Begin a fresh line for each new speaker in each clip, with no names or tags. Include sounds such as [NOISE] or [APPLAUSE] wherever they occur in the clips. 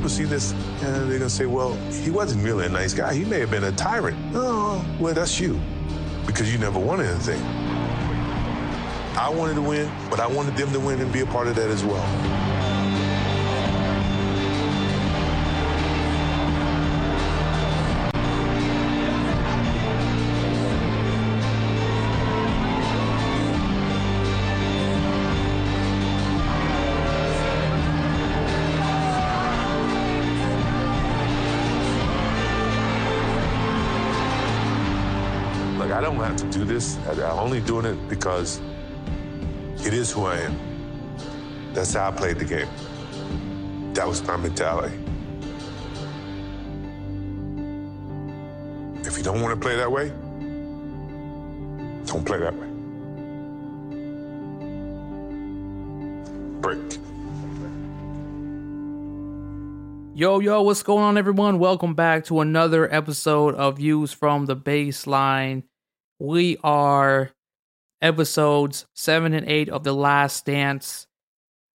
people see this and they're gonna say, well, he wasn't really a nice guy. He may have been a tyrant. Oh, well, that's you because you never won anything. I wanted to win, but I wanted them to win and be a part of that as well. This. I'm only doing it because it is who I am. That's how I played the game. That was my mentality. If you don't want to play that way, don't play that way. Break.
Yo, yo, what's going on, everyone? Welcome back to another episode of Views from the Baseline. We are episodes seven and eight of The Last Dance.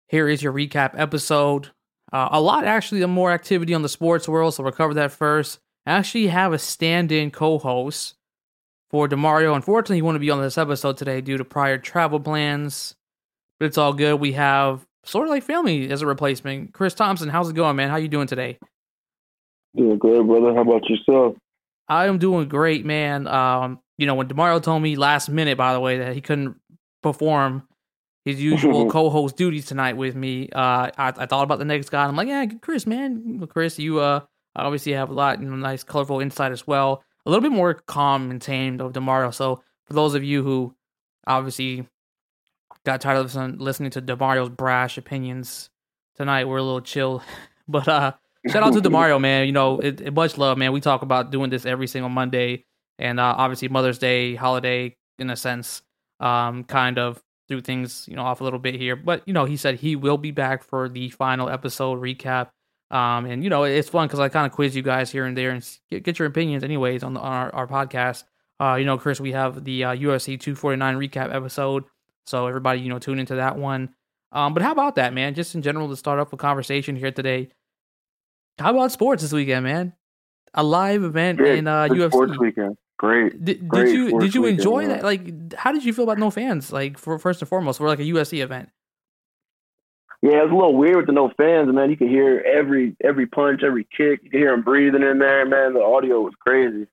Here is your recap episode. Uh, a lot, actually, more activity on the sports world, so we'll cover that first. I actually have a stand in co host for Demario. Unfortunately, he won't be on this episode today due to prior travel plans, but it's all good. We have sort of like family as a replacement. Chris Thompson, how's it going, man? How you doing today?
Doing great, brother. How about yourself?
I am doing great, man. Um, you know, when Demario told me last minute, by the way, that he couldn't perform his usual [LAUGHS] co-host duties tonight with me, uh, I, I thought about the next guy. I'm like, yeah, Chris, man, Chris, you uh, obviously have a lot, you know, nice, colorful insight as well. A little bit more calm and tamed of Demario. So for those of you who obviously got tired of listening, listening to Demario's brash opinions tonight, we're a little chill. [LAUGHS] But uh, shout out to [LAUGHS] Demario, man. You know, it, it, much love, man. We talk about doing this every single Monday and uh, obviously Mother's Day holiday in a sense, um, kind of threw things you know off a little bit here. But you know, he said he will be back for the final episode recap. Um, and you know, it's fun because I kind of quiz you guys here and there and get, get your opinions, anyways, on, the, on our, our podcast. Uh, you know, Chris, we have the uh, UFC 249 recap episode, so everybody, you know, tune into that one. Um, but how about that, man? Just in general, to start off a conversation here today. How about sports this weekend, man? A live event
yeah,
in uh, UFC.
Sports weekend. Great.
Did,
great
did you did you enjoy
weekend,
that? Like, how did you feel about no fans? Like, for first and foremost, for like a UFC event.
Yeah, it was a little weird with the no fans, man. You could hear every every punch, every kick. You could hear them breathing in there, man. The audio was crazy.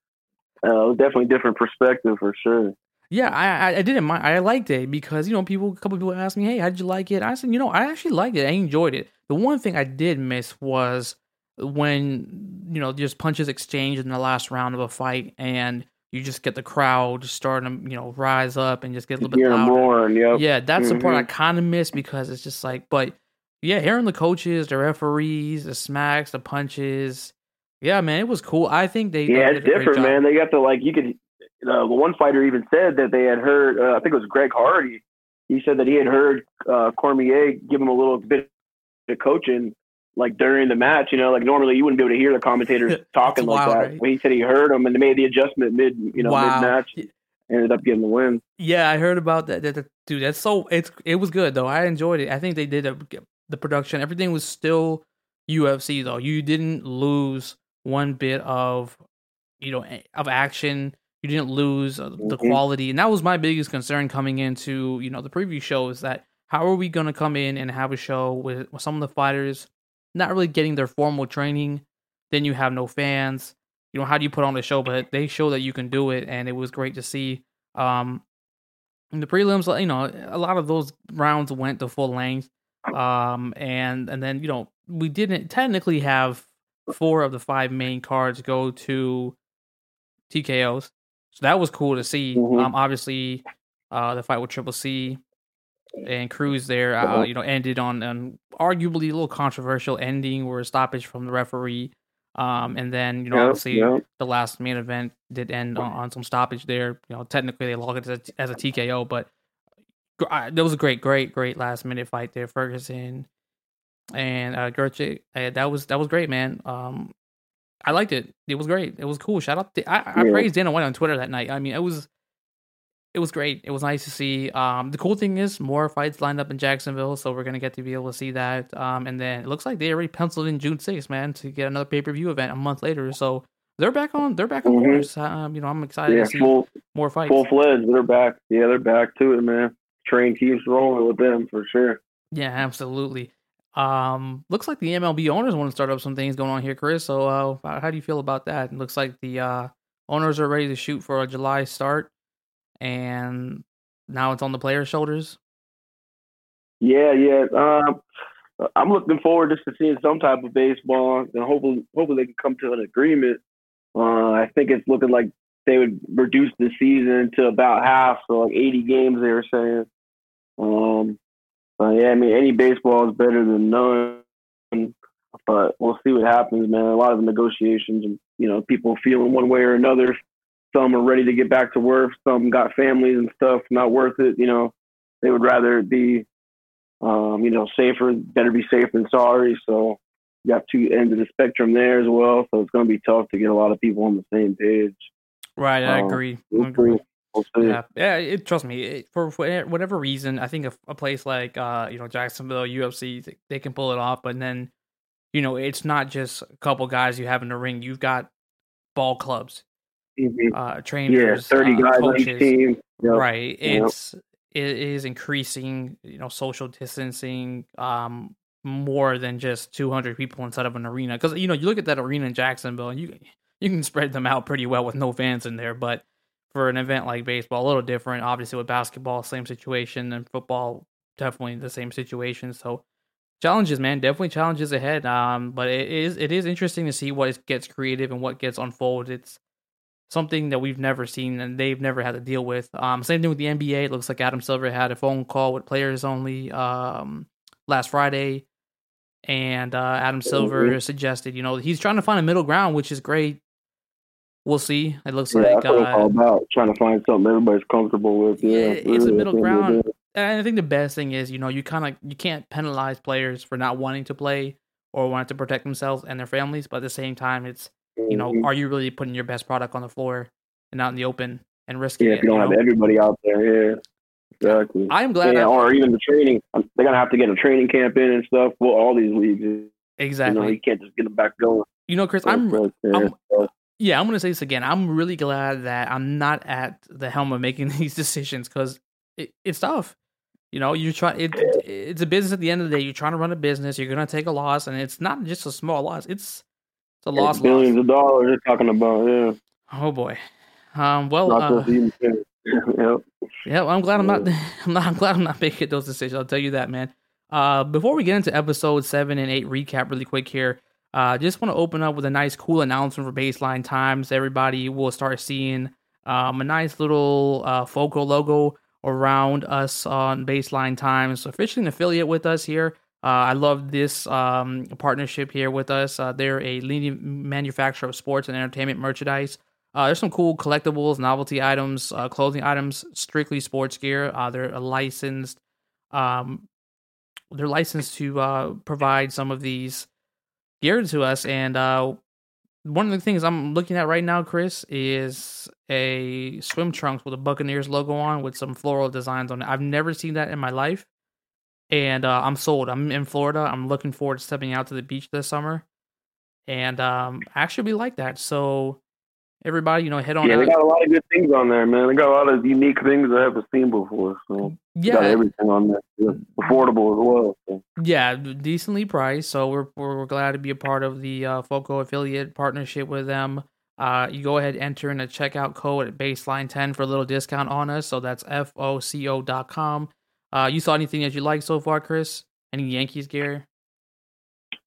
Uh, it was definitely a different perspective for sure.
Yeah, I I didn't mind. I liked it because you know people, a couple people asked me, "Hey, how did you like it?" I said, "You know, I actually liked it. I enjoyed it. The one thing I did miss was when you know just punches exchanged in the last round of a fight and you just get the crowd starting to you know rise up and just get a little bit louder.
Roaring, yep.
Yeah, that's
mm-hmm.
the part I kind of miss because it's just like, but yeah, hearing the coaches, the referees, the smacks, the punches. Yeah, man, it was cool. I think they
yeah, it's different, man. They got the like you could. Uh, one fighter even said that they had heard. Uh, I think it was Greg Hardy. He said that he had heard uh, Cormier give him a little bit of coaching like during the match, you know, like normally you wouldn't be able to hear the commentators [LAUGHS] talking like wild, that. Right? When he said he heard them and they made the adjustment mid, you know, wow. mid match, ended up getting the win.
Yeah, I heard about that. that, that dude, that's so it's it was good though. I enjoyed it. I think they did a, the production. Everything was still UFC though. You didn't lose one bit of you know of action. You didn't lose uh, the mm-hmm. quality, and that was my biggest concern coming into you know the preview show is that how are we going to come in and have a show with, with some of the fighters not really getting their formal training. Then you have no fans. You know, how do you put on a show? But they show that you can do it, and it was great to see. Um, in the prelims, you know, a lot of those rounds went to full length. Um, and and then you know we didn't technically have four of the five main cards go to TKOs, so that was cool to see. Mm-hmm. Um, obviously, uh, the fight with Triple C and Cruz there, uh, you know, ended on an arguably a little controversial ending where a stoppage from the referee. Um, and then you know, yep, obviously, yep. the last main event did end on, on, some stoppage there. You know, technically they logged it as a, as a TKO, but uh, that was a great, great, great last minute fight there, Ferguson and uh, Gaethje. Uh, that was that was great, man. Um, I liked it. It was great. It was cool. Shout out. To, I, I yeah. praised Dana White on Twitter that night. I mean, it was it was great. It was nice to see. Um, the cool thing is more fights lined up in Jacksonville, so we're gonna get to be able to see that. Um, and then it looks like they already penciled in June 6th, man, to get another pay per view event a month later. So they're back on. They're back on
Mhm.
course. Um, you know, I'm excited
Yeah,
to see
full
more fights.
full fledged. They're back. Yeah, they're back to it, man. Train keeps rolling with them for sure.
Yeah, absolutely. Um, looks like the MLB owners want to start up some things going on here, Chris. So, uh, how do you feel about that? It looks like the uh, owners are ready to shoot for a July start, and now it's on the players' shoulders.
Yeah, yeah. Um, I'm looking forward just to seeing some type of baseball, and hopefully, hopefully they can come to an agreement. Uh, I think it's looking like they would reduce the season to about half, so like 80 games. They were saying. Um, but yeah, I mean, any baseball is better than none. But we'll see what happens, man. A lot of negotiations, and you know, people feeling one way or another. Some are ready to get back to work. Some got families and stuff. Not worth it. You know, they would rather be um, you know, safer, better be safe than sorry. So you got two ends of the spectrum there as well. So it's going to be tough to get a lot of people on the same page.
Right, I
Um,
agree.
We'll
agree.
We'll.
Yeah, yeah. It, trust me, it, for wha- whatever reason, I think a, a place like uh, you know Jacksonville UFC, they, they can pull it off. But then, you know, it's not just a couple guys you have in the ring. You've got ball clubs,
Mhm.
uh,
Yeah,
trainers,
30
uh,
guys on each
coaches.
team. Yep.
Right.
Yep.
It's it is increasing, you know, social distancing um more than just 200 people inside of an arena cuz you know, you look at that arena in Jacksonville and you you can spread them out pretty well with no fans in there, but for an event like baseball, a little different. Obviously with basketball, same situation and football definitely the same situation. So challenges, man, definitely challenges ahead. Um but it is it is interesting to see what gets creative and what gets unfolded. It's something that we've never seen and they've never had to deal with. Um, same thing with the NBA. It looks like Adam Silver had a phone call with players only um, last Friday, and uh, Adam Silver
Mhm.
suggested, you know, he's trying to find a middle ground, which is great. We'll see. It looks
Yeah,
like
that's what it's all
uh,
about. Trying to find something everybody's comfortable with. Yeah,
it's a middle
at the end of the
ground. and I think the best thing is, you know, you kind of you can't penalize players for not wanting to play or wanting to protect themselves and their families, but at the same time, it's you know,
Mhm.
are you really putting your best product on the floor and out in the open and risking
yeah,
it?
if you don't
you
have
know?
everybody out there, yeah, exactly.
I'm glad.
yeah,
I-
or even the training. um, They're gonna have to get a training camp in and stuff. Well, all these leagues, you
exactly.
know, you can't just get them back going.
You know, Chris, I'm I'm- yeah, I'm gonna say this again. I'm really glad that I'm not at the helm of making [LAUGHS] these decisions because it, it's tough. You know, you try it, it's a business at the end of the day. You're trying to run a business. You're gonna take a loss, and it's not just a small loss. It's it's a loss.
billions
loss.
of dollars they're talking about. Yeah,
Oh boy. Um. Well. Uh, [LAUGHS]
yep.
Yeah, well, I'm glad I'm not, [LAUGHS] I'm not. I'm glad I'm not making those decisions. I'll tell you that, man. Uh, before we get into episode seven and eight recap, really quick here. Uh, just want to open up with a nice, cool announcement for Baseline Times. Everybody will start seeing um, a nice little uh, Foco logo around us on Baseline Times. Officially an affiliate with us here. Uh, I love this um, partnership here with us. Uh, they're a leading manufacturer of sports and entertainment merchandise. Uh, there's some cool collectibles, novelty items, uh, clothing items, strictly sports gear. Uh, they're licensed, um, they're licensed to uh, provide some of these gear to us. And one of the things I'm looking at right now, Chris, is a swim trunks with a Buccaneers logo on with some floral designs on it. I've never seen that in my life, and uh, I'm sold. I'm in Florida. I'm looking forward to stepping out to the beach this summer, and um, actually we like that. So everybody, you know, head on
Yeah,
out.
they got a lot of good things on there, man. They got a lot of unique things I haven't seen before. So they got
yeah,
everything on there. Yeah, affordable as well. So.
yeah, decently priced. So we're we're, glad to be a part of the uh, Foco affiliate partnership with them. Uh, you go ahead enter in a checkout code at baseline ten for a little discount on us. So that's f o c o dot com. Uh, you saw anything that you like so far, Chris? Any Yankees gear?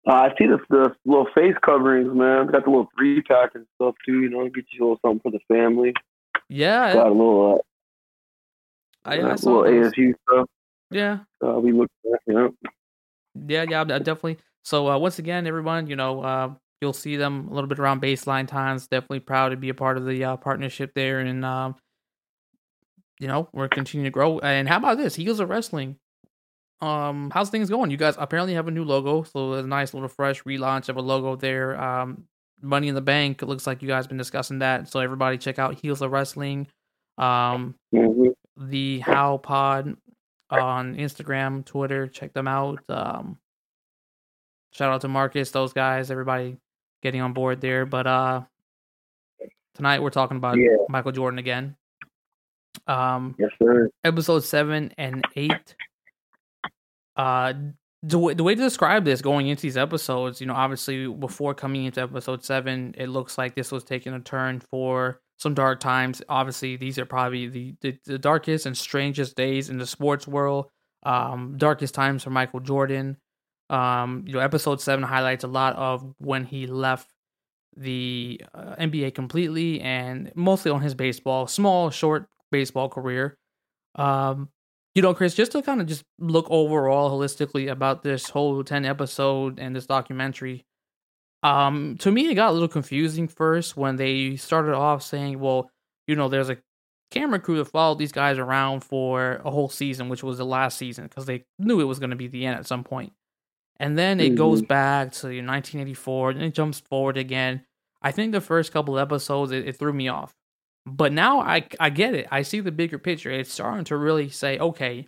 Uh, I see the, the little face coverings, man. Got the little three pack and stuff too. You know, get you a little something for the family.
Yeah,
Got a little, uh,
I, I
uh,
saw
little
those.
ASU stuff.
Yeah,
Uh, we looked at, you know.
Yeah, yeah, definitely. So uh, once again, everyone, you know, uh, you'll see them a little bit around baseline times. Definitely proud to be a part of the uh, partnership there, and um, you know, we're continuing to grow. And how about this? Heels of Wrestling. Um, how's things going? You guys apparently have a new logo, so a nice little fresh relaunch of a logo there. Um, Money in the Bank. It looks like you guys been discussing that. So everybody check out Heels of Wrestling. Um,
Mhm.
the How Pod on Instagram, Twitter. Check them out. Um, shout out to Marcus, those guys, everybody getting on board there. But uh, tonight we're talking about
Yeah.
Michael Jordan again. Um,
Yes, sir.
episode seven and eight. Uh, the way, the way to describe this going into these episodes, you know, obviously before coming into episode seven, it looks like this was taking a turn for some dark times. Obviously, these are probably the the, the darkest and strangest days in the sports world. Um, darkest times for Michael Jordan. Um, you know, episode seven highlights a lot of when he left the uh, NBA completely and mostly on his baseball, small, short baseball career. Um, you know, Chris, just to kind of just look overall holistically about this whole 10 episode and this documentary. Um, to me, it got a little confusing first when they started off saying, well, you know, there's a camera crew that followed these guys around for a whole season, which was the last season, because they knew it was going to be the end at some point. And then it goes back to 1984, and it jumps forward again. I think the first couple episodes, it, it threw me off. But now I I get it. I see the bigger picture. It's starting to really say, okay,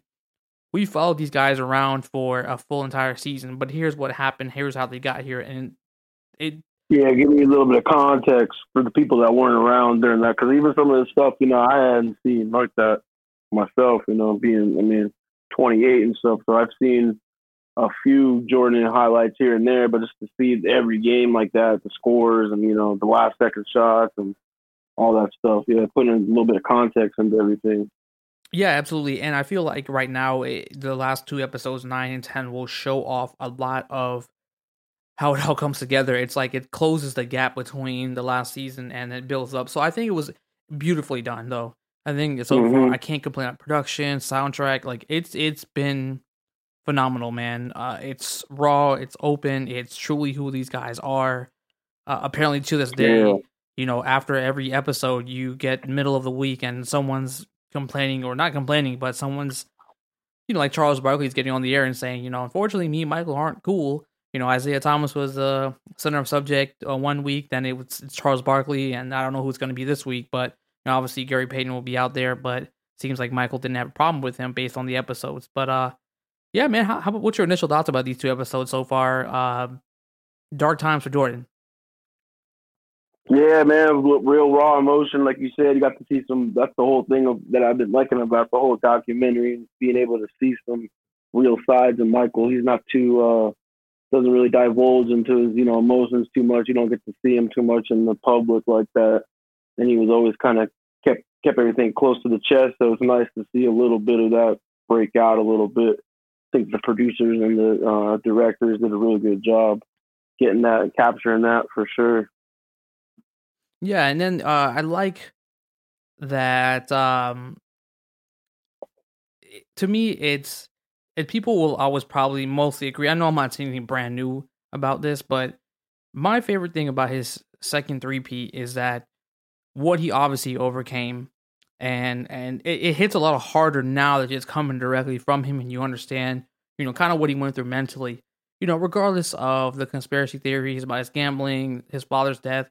we followed these guys around for a full entire season, but here's what happened. Here's how they got here, and it
Yeah, give me a little bit of context for the people that weren't around during that, because even some of the stuff, you know, I hadn't seen like that myself. You know, being I mean, 28 and stuff, so I've seen a few Jordan highlights here and there, but just to see every game like that, the scores and you know the last second shots and all that stuff, yeah, putting a little bit of context into everything.
Yeah, absolutely. And I feel like right now, it, the last two episodes, nine and 10, will show off a lot of how it [LAUGHS] all comes together. It's like it closes the gap between the last season and it builds up. So I think it was beautifully done, though. I think so far,
Mhm.
I can't complain on production, soundtrack. Like it's it's been phenomenal, man. Uh, it's raw, it's open, it's truly who these guys are. Uh, apparently, to this day,
Yeah.
You know, after every episode, you get middle of the week and someone's complaining or not complaining, but someone's, you know, like Charles Barkley's getting on the air and saying, you know, unfortunately, me and Michael aren't cool. You know, Isiah Thomas was the center of subject uh, one week, then it was Charles Barkley, and I don't know who's going to be this week, but you know, obviously Gary Payton will be out there, but seems like Michael didn't have a problem with him based on the episodes. But uh, yeah, man, how, how what's your initial thoughts about these two episodes so far? Uh, dark times for Jordan.
Yeah, man, r- real raw emotion, like you said. You got to see some. That's the whole thing of, that I've been liking about the whole documentary, being able to see some real sides of Michael. He's not too uh doesn't really divulge into his you know emotions too much. You don't get to see him too much in the public like that. And he was always kind of kept kept everything close to the chest. So it's nice to see a little bit of that break out a little bit. I think the producers and the uh, directors did a really good job getting that capturing that for sure.
Yeah, and then uh, I like that. Um, to me, it's and people will always probably mostly agree. I know I'm not saying anything brand new about this, but my favorite thing about his second three-peat is that what he obviously overcame, and and it, it hits a lot harder now that it's coming directly from him, and you understand, you know, kind of what he went through mentally. You know, regardless of the conspiracy theories about his gambling, his father's death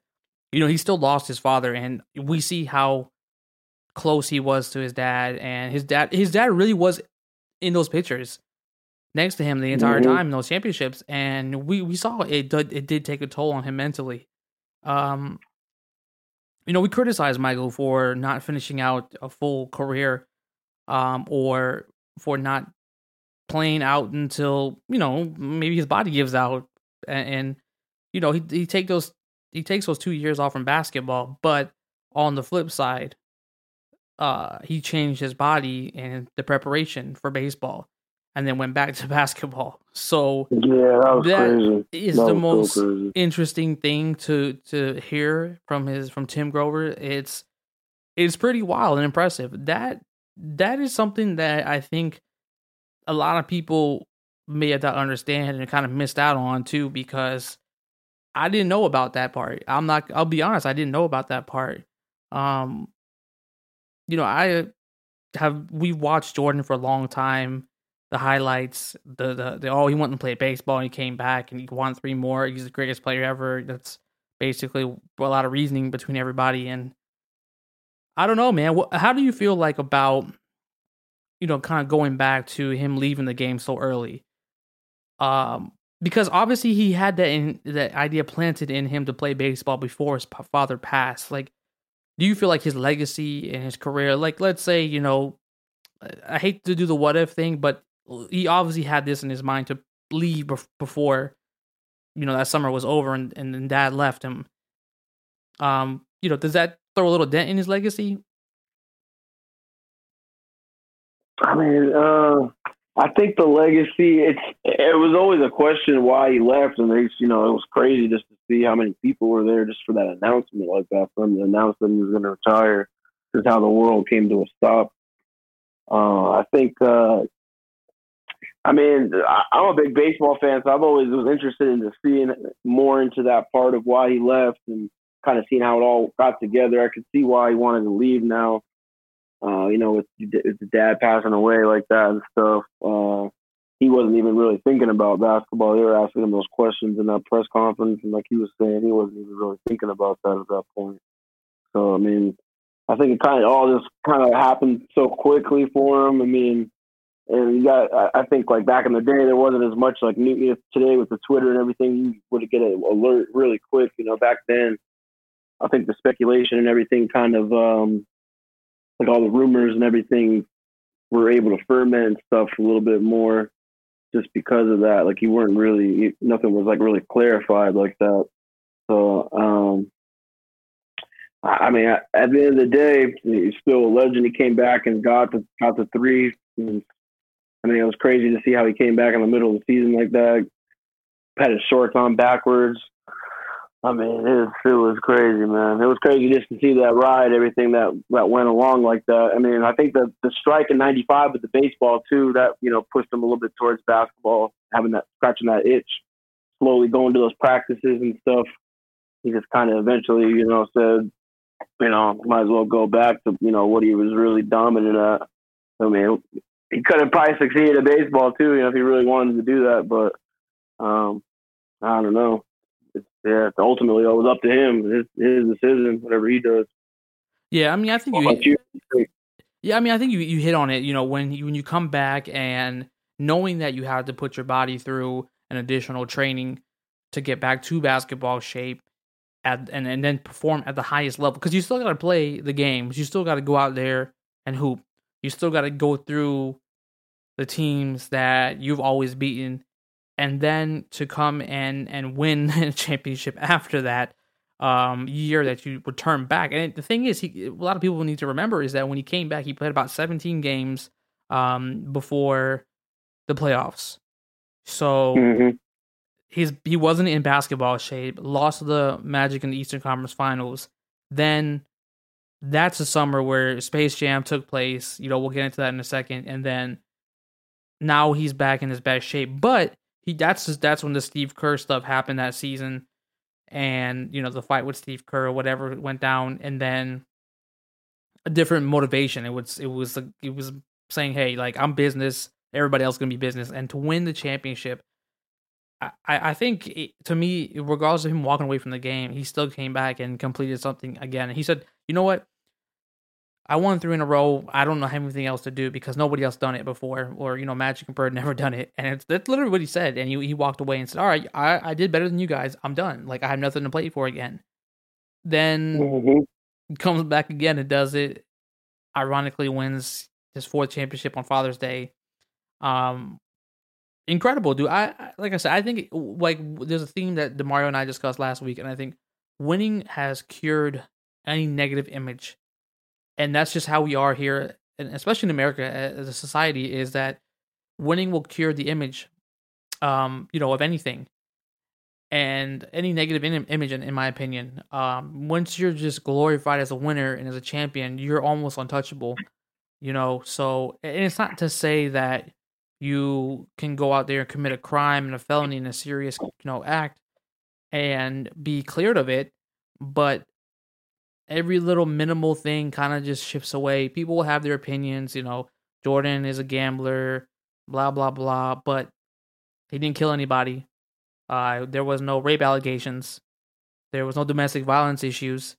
you know, he still lost his father, and we see how close he was to his dad. And his dad, his dad really was in those pictures next to him the entire
Mhm.
time in those championships, and we we saw it. Did, it did take a toll on him mentally. Um, you know, we criticize Michael for not finishing out a full career, um, or for not playing out until you know maybe his body gives out, and, and you know he he take those he takes those two years off from basketball, but on the flip side, uh, he changed his body and the preparation for baseball, and then went back [LAUGHS] to basketball. So
Yeah, that
That is
That
the most
so
interesting thing to to hear from his from Tim Grover. It's it's pretty wild and impressive. That that is something that I think a lot of people may have not understand and kind of missed out on too because I didn't know about that part. I'm not I'll be honest, I didn't know about that part. Um you know, I have we watched Jordan for a long time. The highlights, the the, the oh he went and played baseball and he came back and he won three more. He's the greatest player ever. That's basically a lot of reasoning between everybody and I don't know, man. How do you feel like about you know, kind of going back to him leaving the game so early. Um, because obviously he had that in, that idea planted in him to play baseball before his father passed. Like, do you feel like his legacy and his career, like, let's say, you know, I hate to do the what if thing, but he obviously had this in his mind to leave before, you know, that summer was over and, and then dad left him. Um, you know, does that throw a little dent in his legacy?
I mean, uh, I think the legacy. It's it was always a question why he left, and they, you know, it was crazy just to see how many people were there just for that announcement like that. For him to announce that he was going to retire, is how the world came to a stop. Uh, I think. Uh, I mean, I, I'm a big baseball fan, so I've always was interested in just seeing more into that part of why he left and kind of seeing how it all got together. I could see why he wanted to leave now uh, you know, with, the dad passing away like that and stuff, uh, he wasn't even really thinking about basketball. They were asking him those questions in that press conference, and like he was saying, he wasn't even really thinking about that at that point. So, I mean, I think it kind of all just kind of happened so quickly for him. I mean, and you got, I think like back in the day, there wasn't as much like new today with the Twitter and everything. You would get an alert really quick. You know, back then, I think the speculation and everything kind of um, like all the rumors and everything were able to ferment stuff a little bit more just because of that. Like you weren't really nothing was like really clarified like that. So um I mean, at the end of the day, he's still a legend. He came back and got the got the three. And, I mean, it was crazy to see how he came back in the middle of the season like that. Had his shorts on backwards. I mean, it, it was crazy, man. It was crazy just to see that ride, everything that that went along like that. I mean, I think the the strike in '95 with the baseball too, that you know pushed him a little bit towards basketball, having that scratching that itch, slowly going to those practices and stuff. He just kind of eventually, you know, said, you know, might as well go back to you know what he was really dominant at. I mean, he could have probably succeeded at baseball too, you know, if he really wanted to do that, but um, I don't know yeah, ultimately it was up to him, his his decision, whatever he does.
Yeah, I mean, I think you, you. Yeah, I mean, I think you you hit on it. You know, when you, when you come back and knowing that you had to put your body through an additional training to get back to basketball shape, at and and then perform at the highest level because you still got to play the games. You still got to go out there and hoop. You still got to go through the teams that you've always beaten and then to come and and win [LAUGHS] a championship after that um, year that you return back. And the thing is, he, a lot of people need to remember is that when he came back, he played about 17 games um, before the playoffs. So mm-hmm. he's he wasn't in basketball shape. Lost the Magic in the Eastern Conference Finals. Then that's the summer where Space Jam took place. You know, we'll get into that in a second. And then now he's back in his best shape, but he that's that's when the Steve Kerr stuff happened that season, and you know the fight with Steve Kerr or whatever went down, and then a different motivation. It was it was it was saying, hey, like I'm business, everybody else gonna be business, and to win the championship. I, I think it, to me, regardless of him walking away from the game, he still came back and completed something again. And he said, "You know what? I won three in a row. I don't know anything else to do because nobody else done it before, or you know, Magic and Bird [LAUGHS] never done it. And it's that's literally what he said. And he he walked away and said, "All right, I I did better than you guys. I'm done. Like I have nothing to play for again." Then mm-hmm. comes back again and does it. Ironically, wins his fourth championship on Father's Day. Um, incredible, dude. I like I said, I think like there's a theme that Demario and I discussed last week, and I think winning has cured any negative image and that's just how we are here, and especially in America as a society, is that winning will cure the image, um, you know, of anything, and any negative in- image, in, in my opinion. Um, once you're just glorified as a winner and as a champion, you're almost untouchable, you know. So, and it's not to say that you can go out there and commit a crime and a felony and a serious, you know, act and be cleared of it, but every little minimal thing kind of just shifts away. People will have their opinions, you know, Jordan is a gambler, blah blah blah, but he didn't kill anybody. Uh, there was no rape allegations. There was no domestic violence issues.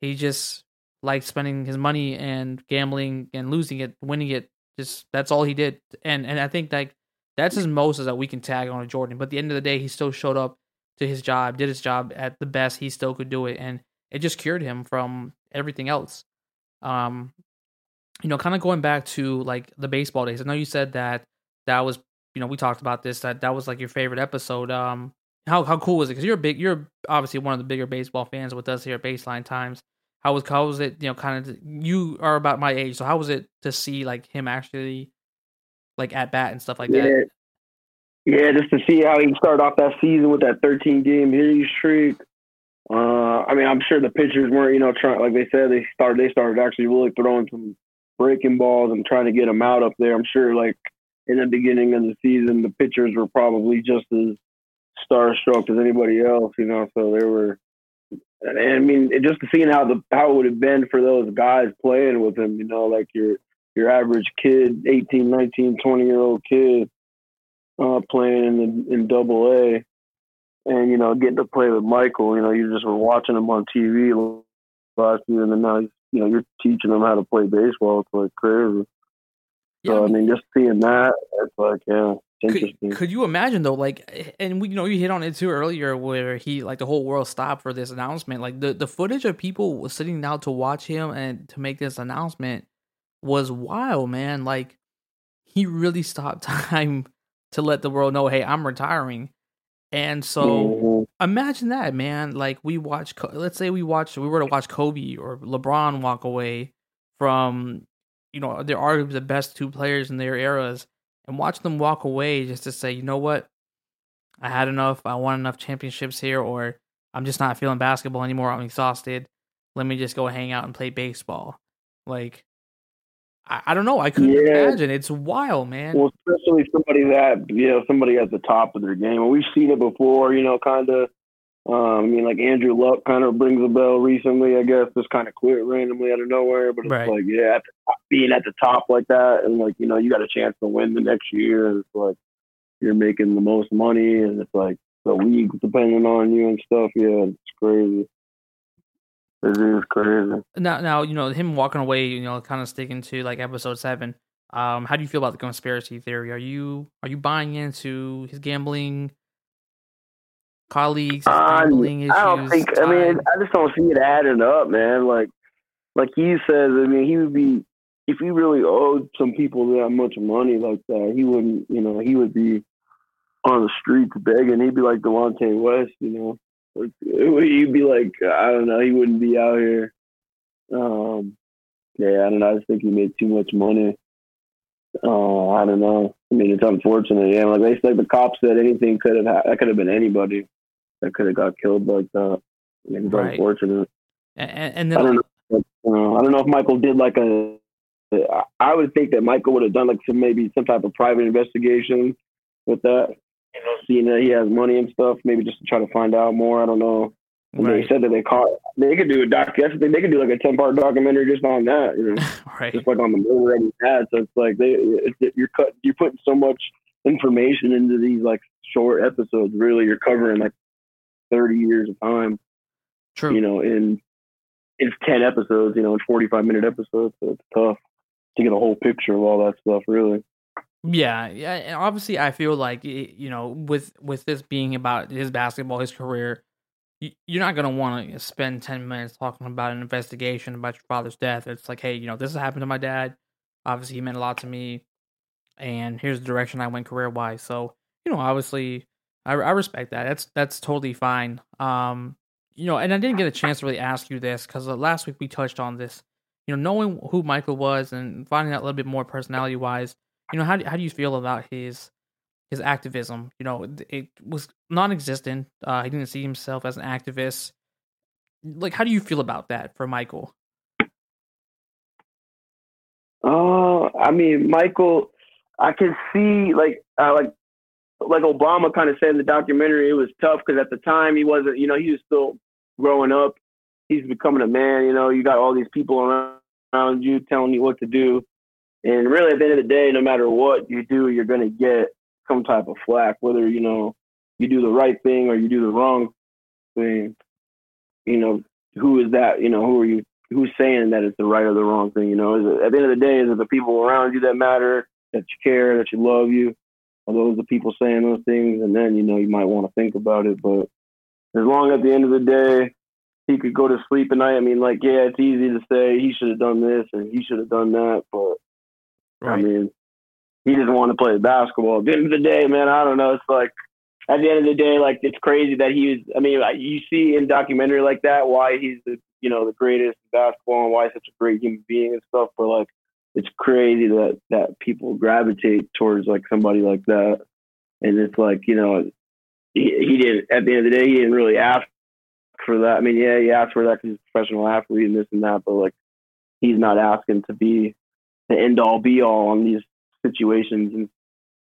He just liked spending his money and gambling and losing it, winning it Just that's all he did, and and I think like that's as most as that we can tag on to Jordan. But at the end of the day, he still showed up to his job, did his job at the best he still could do it, and it just cured him from everything else. Um, you know, kind of going back to like the baseball days. I know you said that that was, you know, we talked about this that that was like your favorite episode. Um, how how cool was it? Because you're a big, you're obviously one of the bigger baseball fans with us here at Baseline Times. How was how was it? You know, kind of you are about my age, so how was it to see like him actually like at bat and stuff like
yeah.
that?
Yeah, just to see how he started off that season with that 13 game hitting streak. Uh, I mean, I'm sure the pitchers weren't, you know, trying like they said they started they started actually really throwing some breaking balls and trying to get them out up there. I'm sure like in the beginning of the season, the pitchers were probably just as starstruck as anybody else, you know. So they were, and I mean, just seeing how the how it would have been for those guys playing with him, you know, like your your average kid, 18, 19, 20 year old kid uh, playing in in Double A, and you know, getting to play with Michael. You know, you just were watching him on TV last year, and then now you know you're teaching them how to play baseball. It's like crazy. Yeah, so I mean, just seeing that, it's like yeah.
Could, could, you imagine though, like, and we, you know, you hit on it too earlier, where he, like, the whole world stopped for this announcement. Like, the the footage of people sitting down to watch him and to make this announcement was wild, man. Like, he really stopped [LAUGHS] time to let the world know, hey, I'm retiring. And so mm-hmm. imagine that, man. Like we watch, let's say we watch, we were to watch Kobe or LeBron walk away from, you know, they're arguably the best two players in their eras, and watch them walk away just to say, you know what, I had enough. I won enough championships here, or I'm just not feeling basketball anymore. I'm exhausted. Let me just go hang out and play baseball. Like I, I don't know. I couldn't yeah. imagine. It's wild, man.
Well, especially somebody that you know, somebody at the top of their game. And we've seen it before. You know, kind of. Um, I mean, like Andrew Luck kind of brings a bell recently. I guess just kind of quit randomly out of nowhere. But it's right. like, yeah, at top, being at the top like that, and like you know, you got a chance to win the next year. And it's like you're making the most money, and it's like the league depending on you and stuff. Yeah, it's crazy. It is crazy.
Now, now you know him walking away. You know, kind of sticking to like episode seven. Um, how do you feel about the conspiracy theory? Are you are you buying into his gambling colleagues? His gambling issues,
I don't think. Time? I mean, I just don't see it adding up, man. Like, like he says. I mean, he would be if he really owed some people that much money like that. He wouldn't. You know, he would be on the streets begging. He'd be like Delonte West. You know. You'd be like, I don't know, he wouldn't be out here. Um, yeah, I don't know. I just think he made too much money. Uh, I don't know. I mean, it's unfortunate. Yeah, like they said, the cops said anything could have ha- that could have been anybody that could have got killed like that. I mean, it's right. unfortunate.
And, and then
I don't know. uh, I don't know if Michael did like a. I would think that Michael would have done like some maybe some type of private investigation with that you know, seeing that he has money and stuff, maybe just to try to find out more. I don't know. And right. they said that they caught. They could do a doc. That's they, they could do like a ten part documentary just on that. You know, [LAUGHS]
right.
just like on the murder that he had. So it's like they, it, you're cut. You're putting so much information into these like short episodes. Really, you're covering like thirty years of time.
True.
You know, in in ten episodes. You know, in forty five minute episodes. So it's tough to get a whole picture of all that stuff. Really.
Yeah, yeah. And obviously, I feel like you know, with with this being about his basketball, his career, you're not gonna want to spend ten minutes talking about an investigation about your father's death. It's like, hey, you know, this happened to my dad. Obviously, he meant a lot to me, and here's the direction I went career wise. So, you know, obviously, I, I respect that. That's that's totally fine. Um, you know, and I didn't get a chance to really ask you this because uh, last week we touched on this. You know, knowing who Michael was and finding out a little bit more personality wise you know how do, how do you feel about his his activism? You know, it was non-existent. Uh, he didn't see himself as an activist. Like, how do you feel about that for Michael?
Uh, I mean, Michael, I can see like uh, like like Obama kind of said in the documentary, it was tough because at the time he wasn't, you know, he was still growing up. He's becoming a man. You know, you got all these people around you telling you what to do. And really, at the end of the day, no matter what you do, you're going to get some type of flack, whether, you know, you do the right thing or you do the wrong thing. You know, who is that? You know, who are you who's saying that it's the right or the wrong thing. You know, it, at the end of the day, is it the people around you that matter, that you care, that you love you? Are those the people saying those things? And then you know you might want to think about it. But as long at the end of the day, he could go to sleep at night. I mean, like, yeah, it's easy to say he should have done this and he should have done that, but right. I mean, he doesn't want to play basketball. At the end of the day, man, I don't know. It's like at the end of the day, like it's crazy that he was. I mean, you see in documentary like that why he's the you know the greatest basketball and why he's such a great human being and stuff. But like, it's crazy that that people gravitate towards like somebody like that, and it's like you know, he, he didn't. At the end of the day, he didn't really ask for that. I mean, yeah, he asked for that because he's a professional athlete and this and that, but like, he's not asking to be the end all be all on these situations and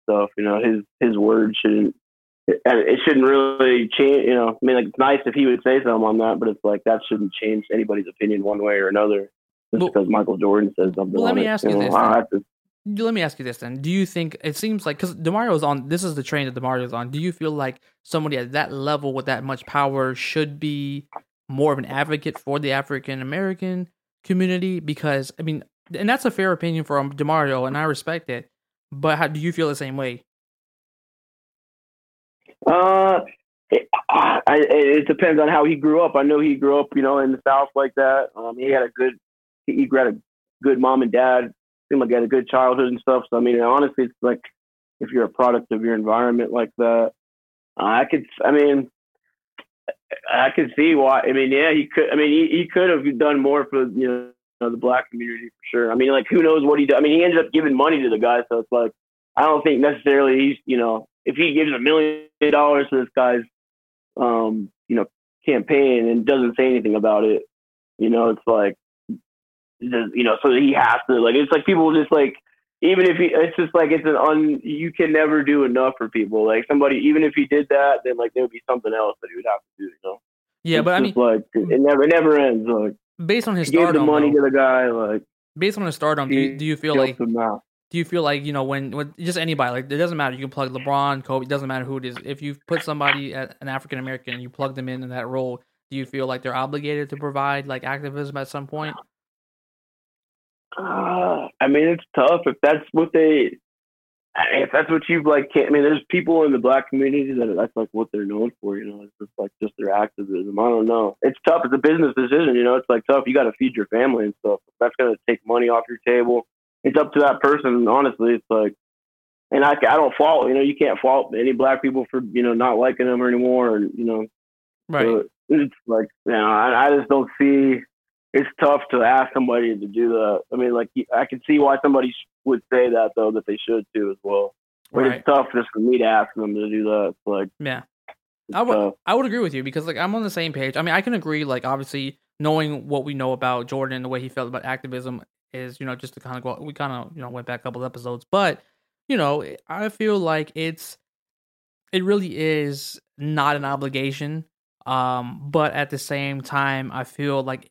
stuff. You know, his his word shouldn't it, shouldn't really change. You know, I mean, like it's nice if he would say something on that, but it's like that shouldn't change anybody's opinion one way or another just well, because Michael Jordan says something.
Well, let me
it.
ask you, you know, this. let me ask you this then. Do you think it seems like because Demario's on this is the train that Demario's on? Do you feel like somebody at that level with that much power should be more of an advocate for the African American community? Because I mean, and that's a fair opinion from Demario, and I respect it. But how do you feel the same way?
Uh, it, I, it depends on how he grew up. I know he grew up, you know, in the South like that. Um, he had a good, he had a good mom and dad. Seemed like he had a good childhood and stuff. So I mean, honestly, it's like if you're a product of your environment like that, I could. I mean, I could see why. I mean, yeah, he could. I mean, he, he could have done more for you know the black community for sure. I mean, like who knows what he did? I mean, he ended up giving money to the guy, so it's like I don't think necessarily he's you know if he gives a million dollars to this guy's, um, you know, campaign and doesn't say anything about it, you know, it's like, you know, so he has to like. It's like people just like, even if he, it's just like it's an un. You can never do enough for people. Like somebody, even if he did that, then like there would be something else that he would have to do. You know.
Yeah,
it's
but I mean,
like it never, it never ends. Like
based on his
stardom,
gave
the money
though,
to the guy. Like
based on his stardom, do you, do you feel like do you feel like you know when, when just anybody like it doesn't matter you can plug LeBron, Kobe, it doesn't matter who it is. If you put somebody an African American and you plug them in in that role, do you feel like they're obligated to provide like activism at some point?
Uh, I mean, it's tough if that's what they. If that's what you like, can't, I mean, there's people in the black community that that's like what they're known for. You know, it's just like just their activism. I don't know. It's tough. It's a business decision. You know, it's like tough. You got to feed your family and stuff. That's gonna take money off your table it's up to that person. Honestly, it's like, and I, I don't fault. You know, you can't fault any black people for you know not liking them anymore, And, you know,
right. So
it's like, you know, I, I just don't see. It's tough to ask somebody to do that. I mean, like I can see why somebody would say that though, that they should too as well. But right. it's tough just for me to ask them to do that. It's like,
yeah, I would I would agree with you because like I'm on the same page. I mean, I can agree. Like obviously, knowing what we know about Jordan and the way he felt about activism, is you know just to kind of go we kind of you know went back a couple episodes but you know i feel like it's it really is not an obligation um but at the same time i feel like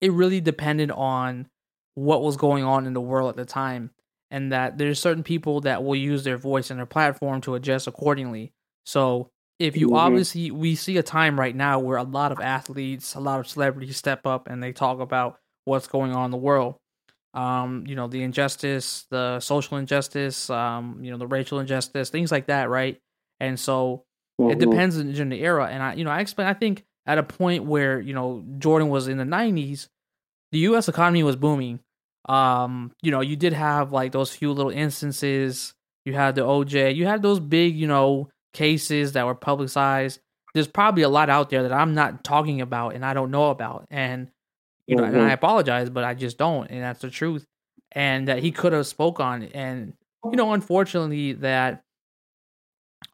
it really depended on what was going on in the world at the time and that there's certain people that will use their voice and their platform to adjust accordingly so if you mm-hmm. obviously we see a time right now where a lot of athletes a lot of celebrities step up and they talk about what's going on in the world um, you know, the injustice, the social injustice, um, you know, the racial injustice, things like that, right? And so mm-hmm. it depends on the era. And I, you know, I explain. I think at a point where you know Jordan was in the '90s, the U.S. economy was booming. Um, you know, you did have like those few little instances. You had the OJ. You had those big, you know, cases that were publicized. There's probably a lot out there that I'm not talking about and I don't know about. And you know, mm-hmm. and I apologize, but I just don't, and that's the truth. And that he could have spoke on, and you know, unfortunately, that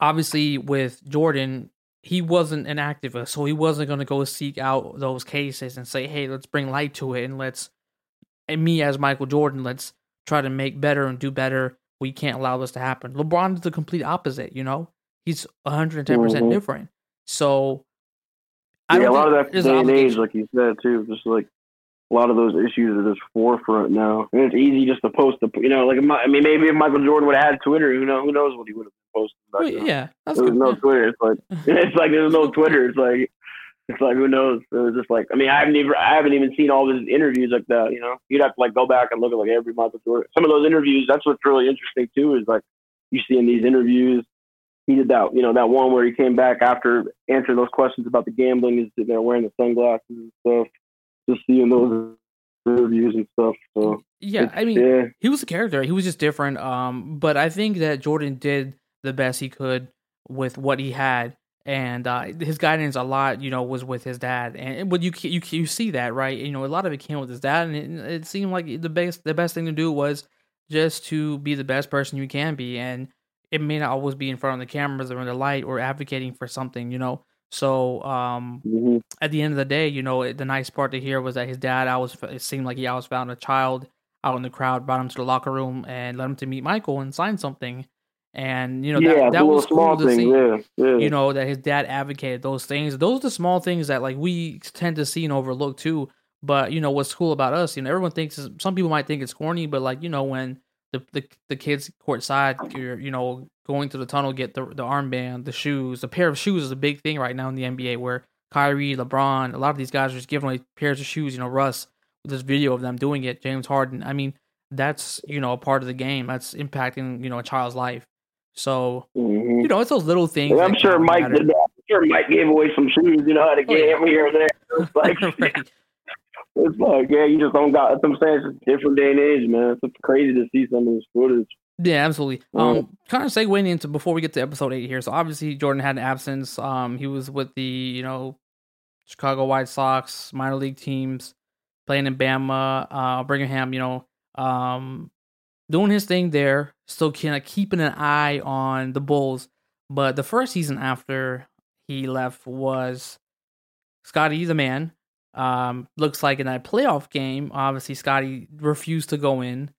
obviously with Jordan, he wasn't an activist, so he wasn't going to go seek out those cases and say, "Hey, let's bring light to it, and let's." And me as Michael Jordan, let's try to make better and do better. We can't allow this to happen. LeBron is the complete opposite. You know, he's 110 mm-hmm. percent different. So,
I yeah, a lot of that day and age, like you said too, just like a lot of those issues are just forefront now, and it's easy just to post the, you know, like I mean, maybe if Michael Jordan would have had Twitter, who know, who knows what he would have posted.
Well, yeah,
that's there's no Twitter. It's like [LAUGHS] it's like there's no Twitter. It's like It's like who knows? It was just like I mean I haven't even I haven't even seen all of his interviews like that. You know, you'd have to like go back and look at like every Michael Jordan. Some of those interviews. That's what's really interesting too. Is like you see in these interviews. He did that, you know, that one where he came back after answering those questions about the gambling. Is sitting there wearing the sunglasses and stuff. Just seeing those interviews and stuff. So
Yeah, I mean,
yeah,
he was a character. He was just different. Um, but I think that Jordan did the best he could with what he had, and uh, his guidance a lot, you know, was with his dad. And but you you you see that right? You know, a lot of it came with his dad, and it, it seemed like the best the best thing to do was just to be the best person you can be, and it may not always be in front of the cameras or in the light or advocating for something, you know. So um,
hmm
at the end of the day, you know, the nice part to hear was that his dad, I was, it seemed like he always found a child out in the crowd, brought him to the locker room, and let him to meet Michael and sign something. And you know,
yeah,
that, that was cool
small
to see.
Yeah, yeah.
You know that his dad advocated those things. Those are the small things that like we tend to see and overlook too. But you know what's cool about us? You know, everyone thinks some people might think it's corny, but like you know when the the, the kids courtside, you're you know going to the tunnel, get the the armband, the shoes, a pair of shoes is a big thing right now in the NBA where Kyrie, LeBron, a lot of these guys are just giving away pairs of shoes. You know, Russ with this video of them doing it. James Harden. I mean, that's you know a part of the game. That's impacting you know a child's life. So
Mhm.
you know it's those little things.
And I'm sure Mike did that. I'm sure Mike gave away some shoes, you know, at a
Oh, yeah.
game here and there. [LAUGHS] It's like,
Right. [LAUGHS]
it's like, yeah, you just don't got. I'm saying. It's a different day and age, man. It's crazy to see some of this footage.
Yeah, absolutely. Um, kind of segueing into before we get to episode eight here. So obviously Jordan had an absence. Um, he was with the you know Chicago White Sox minor league teams, playing in Bama, uh, Birmingham. You know, um, doing his thing there. Still kind of keeping an eye on the Bulls. But the first season after he left was Scottie the man. Um, looks like in that playoff game, obviously Scottie refused to go in.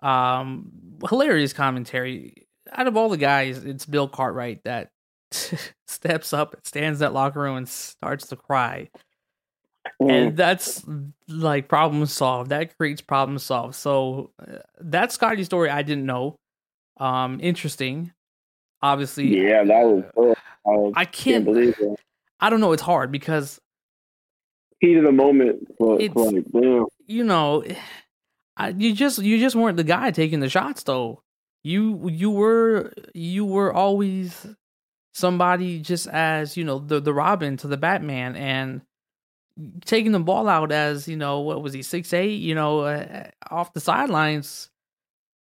Um, hilarious commentary. Out of all the guys, it's Bill Cartwright that [LAUGHS] steps up, stands that locker room, and starts to cry.
Mm.
And that's like problem solved. That creates problem solved. So uh, that's Scottie's story. I didn't know. Um, interesting. Obviously,
yeah, that was. Oh, I was-
I
can't believe it.
I don't know. It's hard because
Heat of the moment. It's- like, damn.
you know, I, you just you just weren't the guy taking the shots though. You you were you were always somebody just as you know the the Robin to the Batman and taking the ball out as you know what was he six eight you know uh, off the sidelines.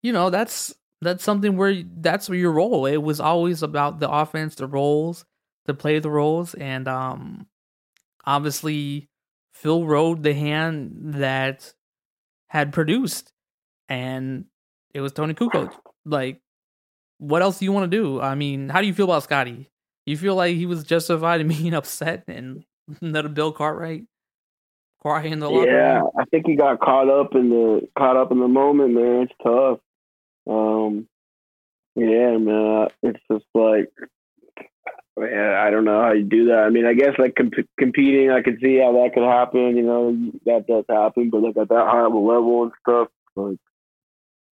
You know that's that's something where that's your role. It was always about the offense, the roles, to play the roles, and um obviously Phil rode the hand that had produced, and it was Toni Kukoc. Like, what else do you want to do? I mean, how do you feel about Scottie? You feel like he was justified in [LAUGHS] being upset and [LAUGHS] a Bill Cartwright cry in the locker
Yeah,
room?
I think he got caught up in the caught up in the moment, man. It's tough. Um, yeah, man. It's just like, man, I don't know how you do that. I mean, I guess like comp- competing, I could see how that could happen. You know, that does happen, but like at that high of a level and stuff, like,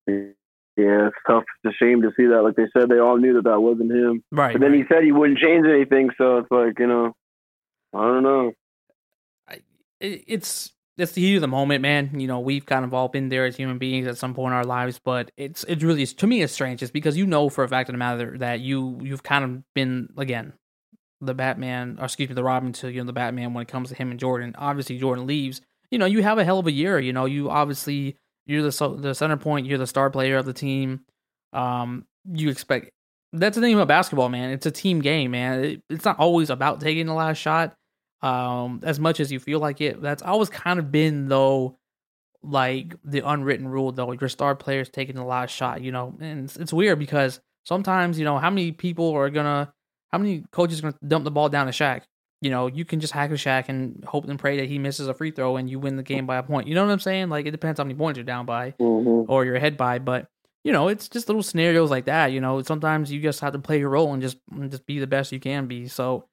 yeah, it's tough. It's a shame to see that. Like they said, they all knew that that wasn't him.
Right.
But then
right.
he said he wouldn't change anything, so it's like, you know, I don't know.
it- it's it's the heat of the moment, man. You know, we've kind of all been there as human beings at some point in our lives, but it's it's really to me it's strange, just because you know for a fact of the matter that you you've kind of been again the Batman, or excuse me, the Robin to you know the Batman when it comes to him and Jordan. Obviously, Jordan leaves. You know, you have a hell of a year. You know, you obviously you're the the center point, you're the star player of the team. Um, you expect that's the thing about basketball, man. It's a team game, man. It, it's not always about taking the last shot um as much as you feel like it that's always kind of been though like the unwritten rule though your star players taking the last shot you know and it's, it's weird because sometimes you know how many people are gonna how many coaches are gonna dump the ball down to Shaq? You know you can just hack a Shaq and hope and pray that he misses a free throw and you win the game by a point. You know what I'm saying? Like it depends how many points you're down by
Mm-hmm.
or you're ahead by but you know it's just little scenarios like that you know. Sometimes you just have to play your role and just and just be the best you can be. So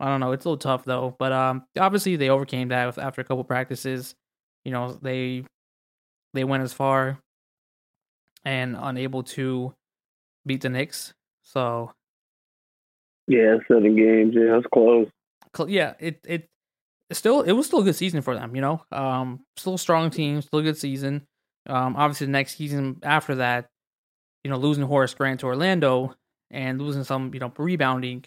I don't know. It's a little tough though, but um, obviously they overcame that with, after a couple practices. You know, they they went as far and unable to beat the Knicks. So
Yeah, seven games. Yeah, that's close.
cl- yeah, it it still it was still a good season for them. You know, um, still a strong team, still a good season. Um, obviously the next season after that, you know, losing Horace Grant to Orlando and losing some, you know, rebounding,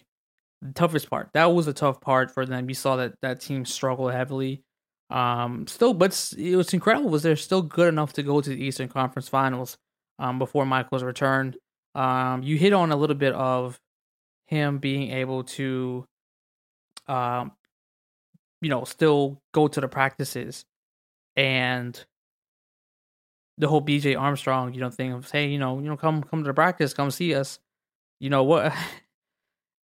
the toughest part. That was a tough part for them. You saw that that team struggle heavily. Um, still, but it was incredible. Was they're still good enough to go to the Eastern Conference Finals um, before Michael's return. Um, you hit on a little bit of him being able to, um, you know, still go to the practices and the whole BJ Armstrong, you know, thing of hey, you know, you know, come come to the practice, come see us. You know what? [LAUGHS]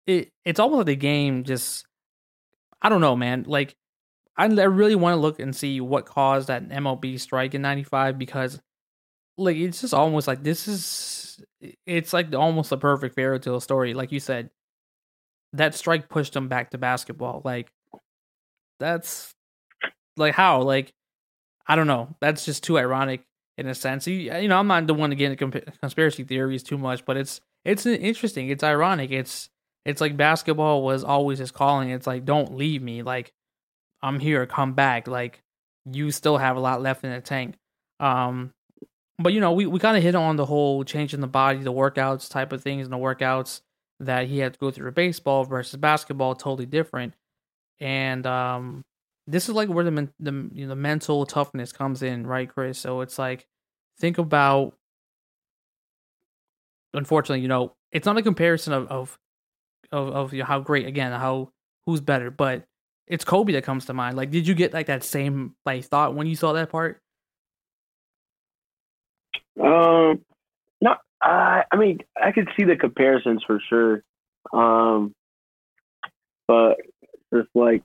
It it's almost like the game just I don't know, man. Like I, I really want to look and see what caused that MLB strike in '95 because, like, it's just almost like this is it's like almost a perfect fairy tale story. Like you said, that strike pushed them back to basketball. Like that's like how like I don't know. That's just too ironic in a sense. You, you know, I'm not the one to get into conspiracy theories too much, but it's it's interesting. It's ironic. It's it's like basketball was always his calling. It's like don't leave me. Like I'm here. Come back. Like you still have a lot left in the tank. Um, but you know, we, we kind of hit on the whole changing the body, the workouts type of things, and the workouts that he had to go through baseball versus basketball, totally different. And um, this is like where the the you know, the mental toughness comes in, right, Chris? So it's like think about. Unfortunately, you know, it's not a comparison of of of, of you know, how great again, how who's better, but it's Kobe that comes to mind. Like, did you get like that same like thought when you saw that part?
Um, no, I I mean I could see the comparisons for sure. Um, but it's like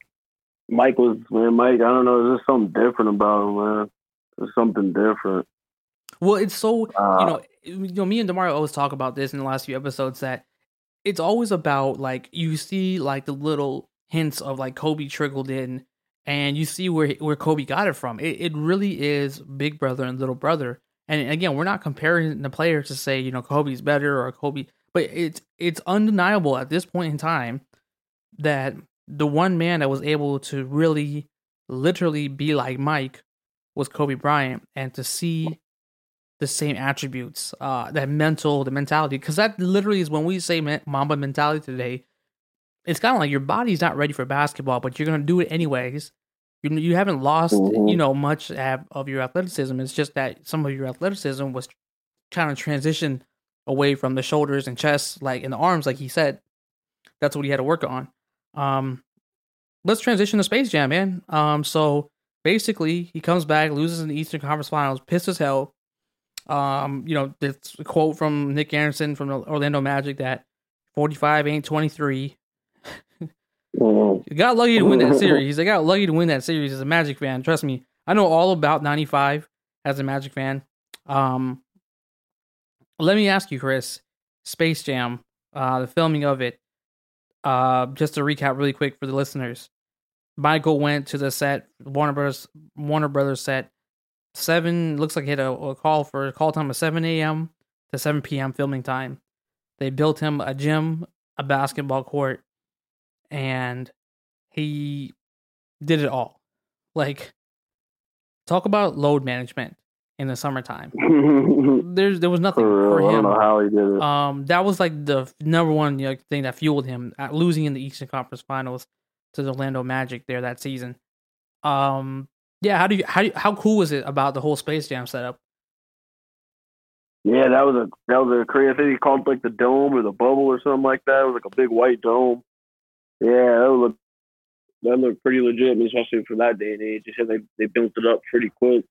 Mike was man, Mike. I don't know. There's something different about him, man. There's something different.
Well, it's so uh, you know, you know, me and Demario always talk about this in the last few episodes that it's always about like you see like the little hints of like Kobe trickled in, and you see where where Kobe got it from. It it really is big brother and little brother. And again, we're not comparing the players to say you know Kobe's better or Kobe, but it's it's undeniable at this point in time that the one man that was able to really literally be like Mike was Kobe Bryant and to see the same attributes, uh, that mental, the mentality, because that literally is when we say Mamba mentality today. It's kind of like your body's not ready for basketball, but you're gonna do it anyways. You you haven't lost, mm-hmm. you know, much of your athleticism. It's just that some of your athleticism was trying to transition away from the shoulders and chest, like in the arms, like he said. That's what he had to work on. Um, let's transition to Space Jam, man. Um, so basically, he comes back, loses in the Eastern Conference Finals, pissed as hell. Um, you know, this quote from Nick Anderson from the Orlando Magic that 45 ain't 23. got lucky to win that [LAUGHS] series. They got lucky to win that series as a Magic fan. Trust me, I know all about 95 as a Magic fan. Um, let me ask you, Chris, Space Jam, uh, the filming of it, uh, just to recap really quick for the listeners. Michael went to the set, Warner Brothers, Warner Brothers set. Seven looks like he had a, a call for a call time of seven a.m. to seven p.m. filming time. They built him a gym, a basketball court, and he did it all. Like, talk about load management in the summertime. [LAUGHS] There's there was nothing for,
for
him.
how he did it.
Um, that was like the number one you know, thing that fueled him at losing in the Eastern Conference Finals to the Orlando Magic there that season. Um, yeah, how do you how how cool was it about the whole Space Jam setup?
Yeah, that was a that was a crazy. I think he called it like the dome or the bubble or something like that. It was like a big white dome. Yeah, that looked that looked pretty legit, especially for that day and age. They said they they built it up pretty quick.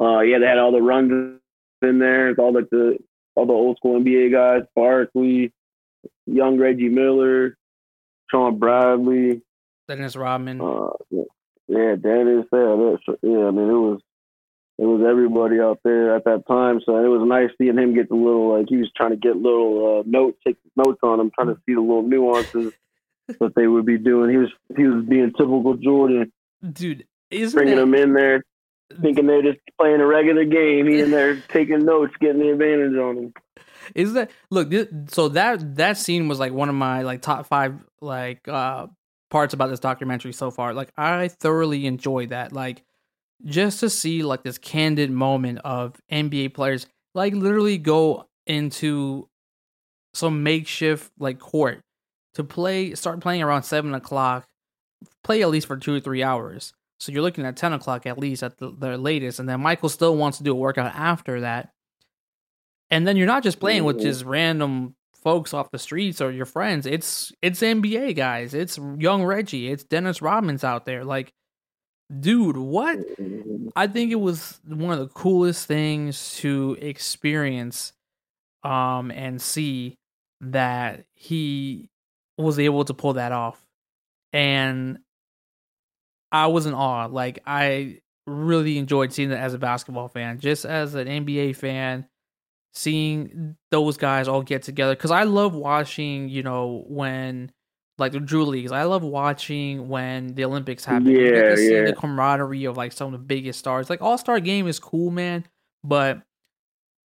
Uh, yeah, they had all the runs in there. It's all like the all the old school NBA guys, Barkley, young Reggie Miller, Shawn Bradley,
Dennis Rodman.
Uh, yeah, Yeah, yeah. I mean, it was it was everybody out there at that time. So it was nice seeing him get the little like he was trying to get little uh, notes, take notes on them, trying to see the little nuances [LAUGHS] that they would be doing. He was he was being typical Jordan,
dude. Isn't
bringing
it,
them in there thinking they're just playing a regular game. He in there [LAUGHS] taking notes, getting the advantage on them.
Is that look? This, so that that scene was like one of my like top five like uh parts about this documentary so far. Like I thoroughly enjoyed that. Like just to see like this candid moment of NBA players like literally go into some makeshift like court to play start playing around seven o'clock, play at least for two or three hours. So you're looking at ten o'clock at least at the, the latest, and then Michael still wants to do a workout after that. And then you're not just playing with just random folks off the streets or your friends. It's it's NBA guys. It's young Reggie. It's Dennis Rodman's out there. Like, dude, what? I think it was one of the coolest things to experience um and see that he was able to pull that off. And I was in awe. Like I really enjoyed seeing that as a basketball fan, just as an NBA fan, seeing those guys all get together. Because I love watching, you know, when like the Drew Leagues. I love watching when the Olympics happen.
Yeah,
you get to see
yeah.
the camaraderie of like some of the biggest stars. Like All Star Game is cool, man, but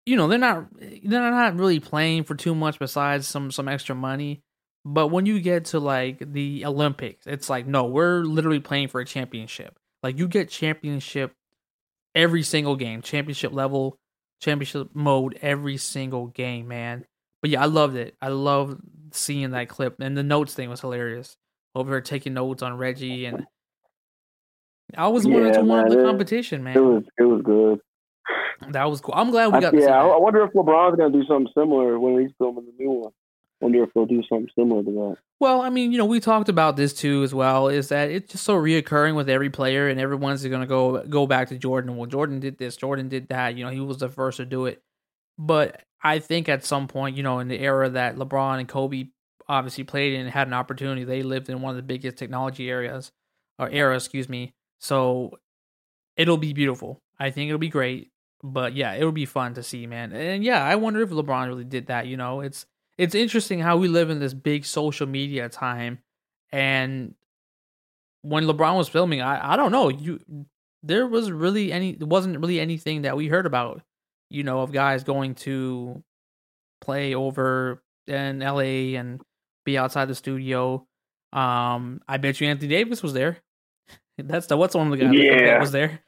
you know they're not they're not really playing for too much besides some some extra money. But when you get to like the Olympics, it's like no, we're literally playing for a championship. Like you get championship every single game, championship level, championship mode every single game, man. But yeah, I loved it. I loved seeing that clip, and the notes thing was hilarious. Over taking notes on Reggie, and I was wanted
Yeah,
to win the
it-
competition,
It
man.
was it was good.
That was cool. I'm glad we
I,
got see
yeah, I, I wonder if LeBron's gonna do something similar when he's filming the new one. Wonder if he'll do something similar to that.
Well, I mean, you know, we talked about this too as well. Is that it's just so reoccurring with every player, and everyone's going to go go back to Jordan. Well, Jordan did this, Jordan did that. You know, he was the first to do it. But I think at some point, you know, in the era that LeBron and Kobe obviously played in and had an opportunity, they lived in one of the biggest technology areas or era, excuse me. So it'll be beautiful. I think it'll be great. But yeah, it'll be fun to see, man. And yeah, I wonder if LeBron really did that. You know, it's it's interesting how we live in this big social media time and when LeBron was filming, I, I don't know, you there was really any there wasn't really anything that we heard about, you know, of guys going to play over in LA and be outside the studio. Um I bet you Anthony Davis was there. [LAUGHS] That's the what's one of the guys that was there.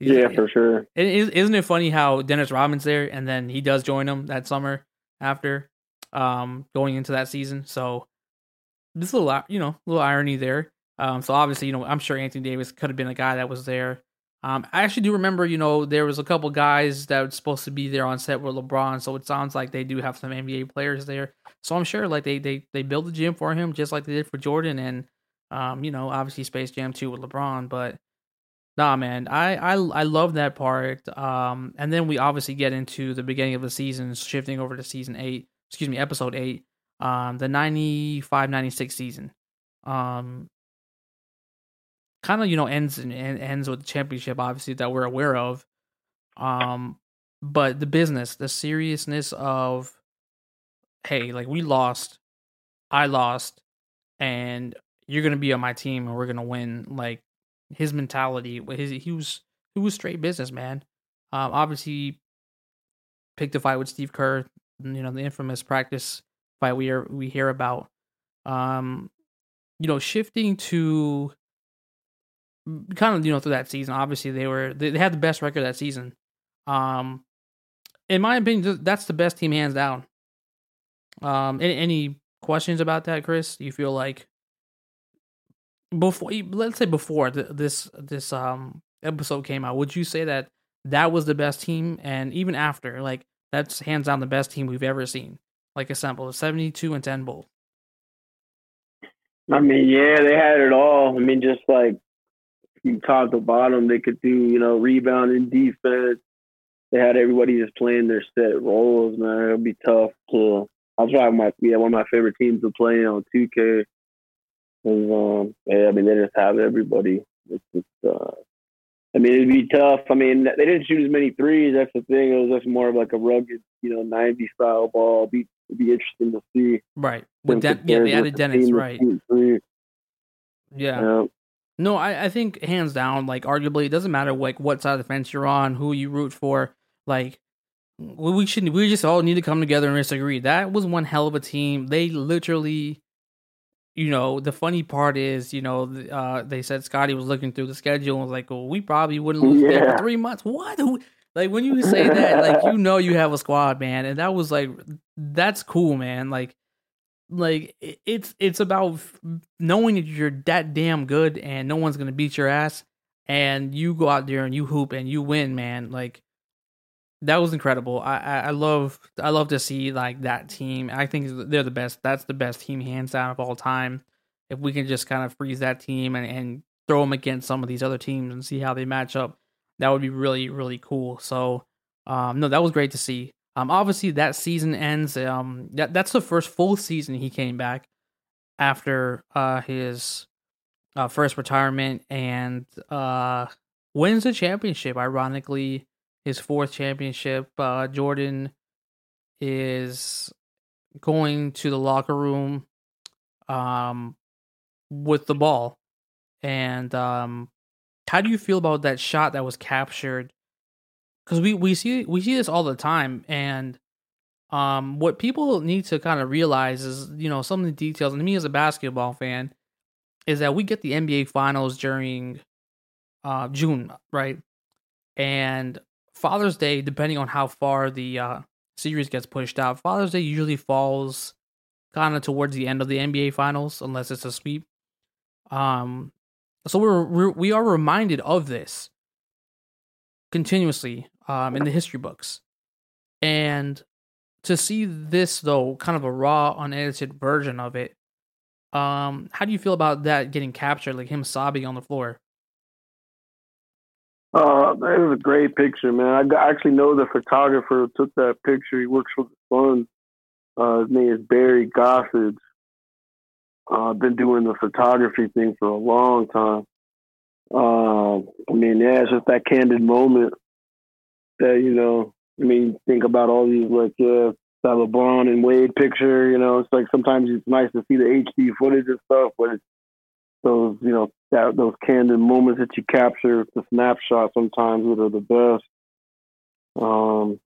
Yeah, for sure.
Is- isn't it funny how Dennis Rodman's there and then he does join them that summer after um going into that season. So this little i- you know little irony there. Um, so obviously you know I'm sure Anthony Davis could have been a guy that was there. Um, I actually do remember you know there was a couple guys that were supposed to be there on set with LeBron. So it sounds like they do have some NBA players there. So I'm sure like they they they built a gym for him just like they did for Jordan and um you know obviously Space Jam 2 with LeBron, but Nah, man, I I I love that part. Um, and then we obviously get into the beginning of the season, shifting over to season eight. Excuse me, episode eight. Um, the 95-96 season. Um, kind of you know ends and ends with the championship, obviously that we're aware of. Um, but the business, the seriousness of, hey, like we lost, I lost, and you're gonna be on my team, and we're gonna win. Like his mentality, his he was he was straight business man. Um, obviously picked a fight with Steve Kerr, you know the infamous practice fight we are, we hear about. Um, you know, shifting to kind of you know through that season. Obviously, they were they, they had the best record that season. Um, in my opinion, that's the best team hands down. Um, any, any questions about that, Chris? You feel like before let's say before th- this this um episode came out would you say that that was the best team and even after like that's hands down the best team we've ever seen like assembled 72 and 10 both
I mean, yeah, they had it all. I mean, just like from top to bottom, they could do, you know, rebounding, defense. They had everybody just playing their set roles, man. It'd be tough to. That's why my yeah one of my favorite teams to play on 2K. Is, um, yeah, I mean, they just have everybody. It's just, uh, I mean, it'd be tough. I mean, they didn't shoot as many threes. That's the thing. It was just more of like a rugged, you know, 90 style ball. It'd be, it'd be interesting to see.
right with yeah they added dennis right yeah
Yeah.
no I, I think hands down like arguably it doesn't matter like what side of the fence you're on who you root for like we we should we just all need to come together and disagree that was one hell of a team they literally you know, the funny part is, you know, uh, they said Scottie was looking through the schedule and was like, well, we probably wouldn't lose yeah. for three months. What? Like when you say that, like you [LAUGHS] know you have a squad, man, and that was like that's cool, man. Like, like it's it's about knowing that you're that damn good and no one's gonna beat your ass, and you go out there and you hoop and you win, man. Like that was incredible. I, I, I love I love to see like that team. I think they're the best. That's the best team hands down of all time. If we can just kind of freeze that team and, and throw them against some of these other teams and see how they match up, that would be really really cool. So um, no, that was great to see. Um, obviously that season ends. Um, that that's the first full season he came back after uh his uh, first retirement and uh wins the championship. Ironically his fourth championship. Uh, Jordan is going to the locker room um, with the ball. And um, how do you feel about that shot that was captured? Because we, we see we see this all the time, and um, what people need to kind of realize is, you know, some of the details. And me as a basketball fan, is that we get the NBA finals during uh, June, right? And Father's Day, depending on how far the uh, series gets pushed out, Father's Day usually falls kind of towards the end of the NBA Finals, unless it's a sweep. Um, so we're, we're we are reminded of this continuously um, in the history books, and to see this though, kind of a raw, unedited version of it. Um, how do you feel about that getting captured, like him sobbing on the floor?
Uh, it was a great picture, man. I actually know the photographer who took that picture. He works for the Sun. Uh, his name is Barry Gossage. Uh, I've been doing the photography thing for a long time. Uh, I mean, yeah, it's just that candid moment that, you know, I mean, think about all these, like, uh, that LeBron and Wade picture, you know, it's like sometimes it's nice to see the HD footage and stuff, but it's those, you know, that those candid moments that you capture, the snapshots sometimes that are the best. Um,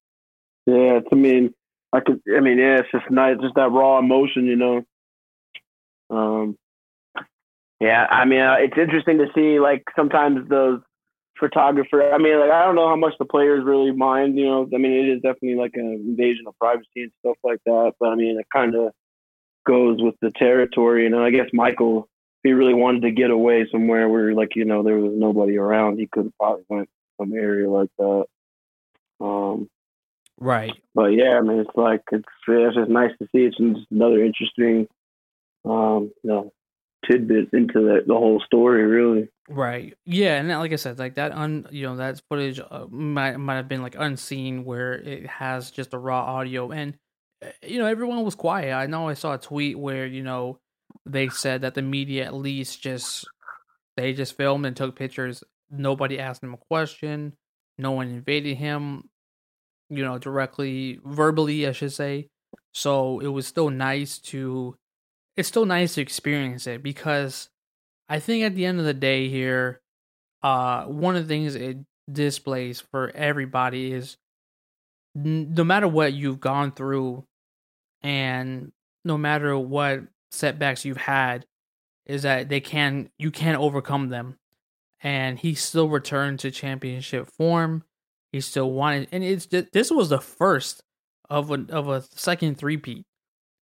yeah, I mean, I could, I mean, yeah, it's just nice, just that raw emotion, you know. Um, yeah, I mean, uh, it's interesting to see like sometimes those photographer. I mean, like I don't know how much the players really mind, you know. I mean, it is definitely like an invasion of privacy and stuff like that. But I mean, it kind of goes with the territory, you know. I guess Michael he really wanted to get away somewhere where like you know there was nobody around, he could have probably went some area like that. Um,
right.
But yeah, I mean, it's like it's it's just nice to see. It's just another interesting, um, you know, tidbit into the the whole story, really.
Right. Yeah, and like I said, like that un you know that footage uh, might might have been like unseen where it has just a raw audio and uh, you know everyone was quiet. I know I saw a tweet where you know they said that the media at least just they just filmed and took pictures. Nobody asked him a question. No one invaded him, you know, directly, verbally, I should say. So it was still nice to, it's still nice to experience it because I think at the end of the day here, uh, one of the things it displays for everybody is no matter what you've gone through and no matter what setbacks you've had is that they can you can overcome them. And he still returned to championship form. He still wanted and it's this was the first of a of a second three-peat.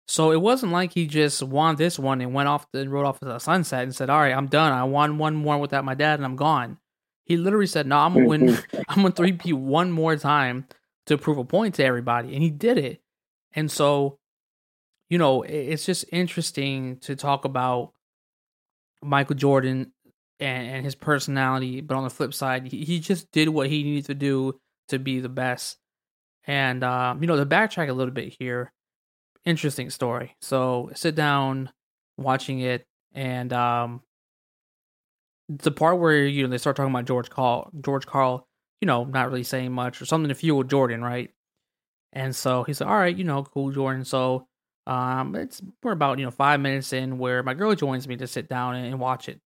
So it wasn't like he just won this one and went off and rode off to the sunset and said all right i'm done. I won one more without my dad and i'm gone. He literally said no i'm gonna win mm-hmm. [LAUGHS] i'm gonna three-peat one more time to prove a point to everybody. And he did it. And so you know, it's just interesting to talk about Michael Jordan and, and his personality, but on the flip side, he, he just did what he needed to do to be the best. And um, you know, to backtrack a little bit here, interesting story. So sit down watching it, and um, the part where you know they start talking about George Karl, George Karl, you know, not really saying much or something to fuel Jordan, right? And so he said, "All right, you know, cool, Jordan." So um, it's we're about you know five minutes in where my girl joins me to sit down and, and watch it.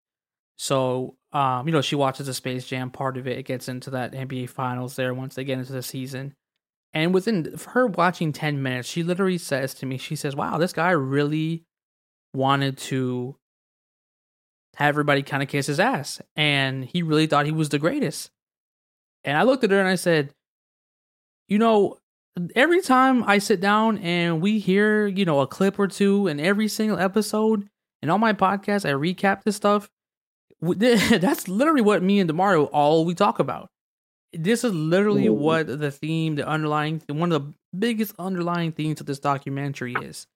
So um, you know she watches the Space Jam part of it. It gets into that NBA Finals there once they get into the season, and within her watching ten minutes, she literally says to me, she says, "Wow, this guy really wanted to have everybody kind of kiss his ass, and he really thought he was the greatest. And I looked at her and I said, "You know, every time I sit down and we hear, you know, a clip or two in every single episode, and on my podcast, I recap this stuff. [LAUGHS] That's literally what me and Demario all we talk about. This is literally mm-hmm. what the theme, the underlying, one of the biggest underlying themes of this documentary is.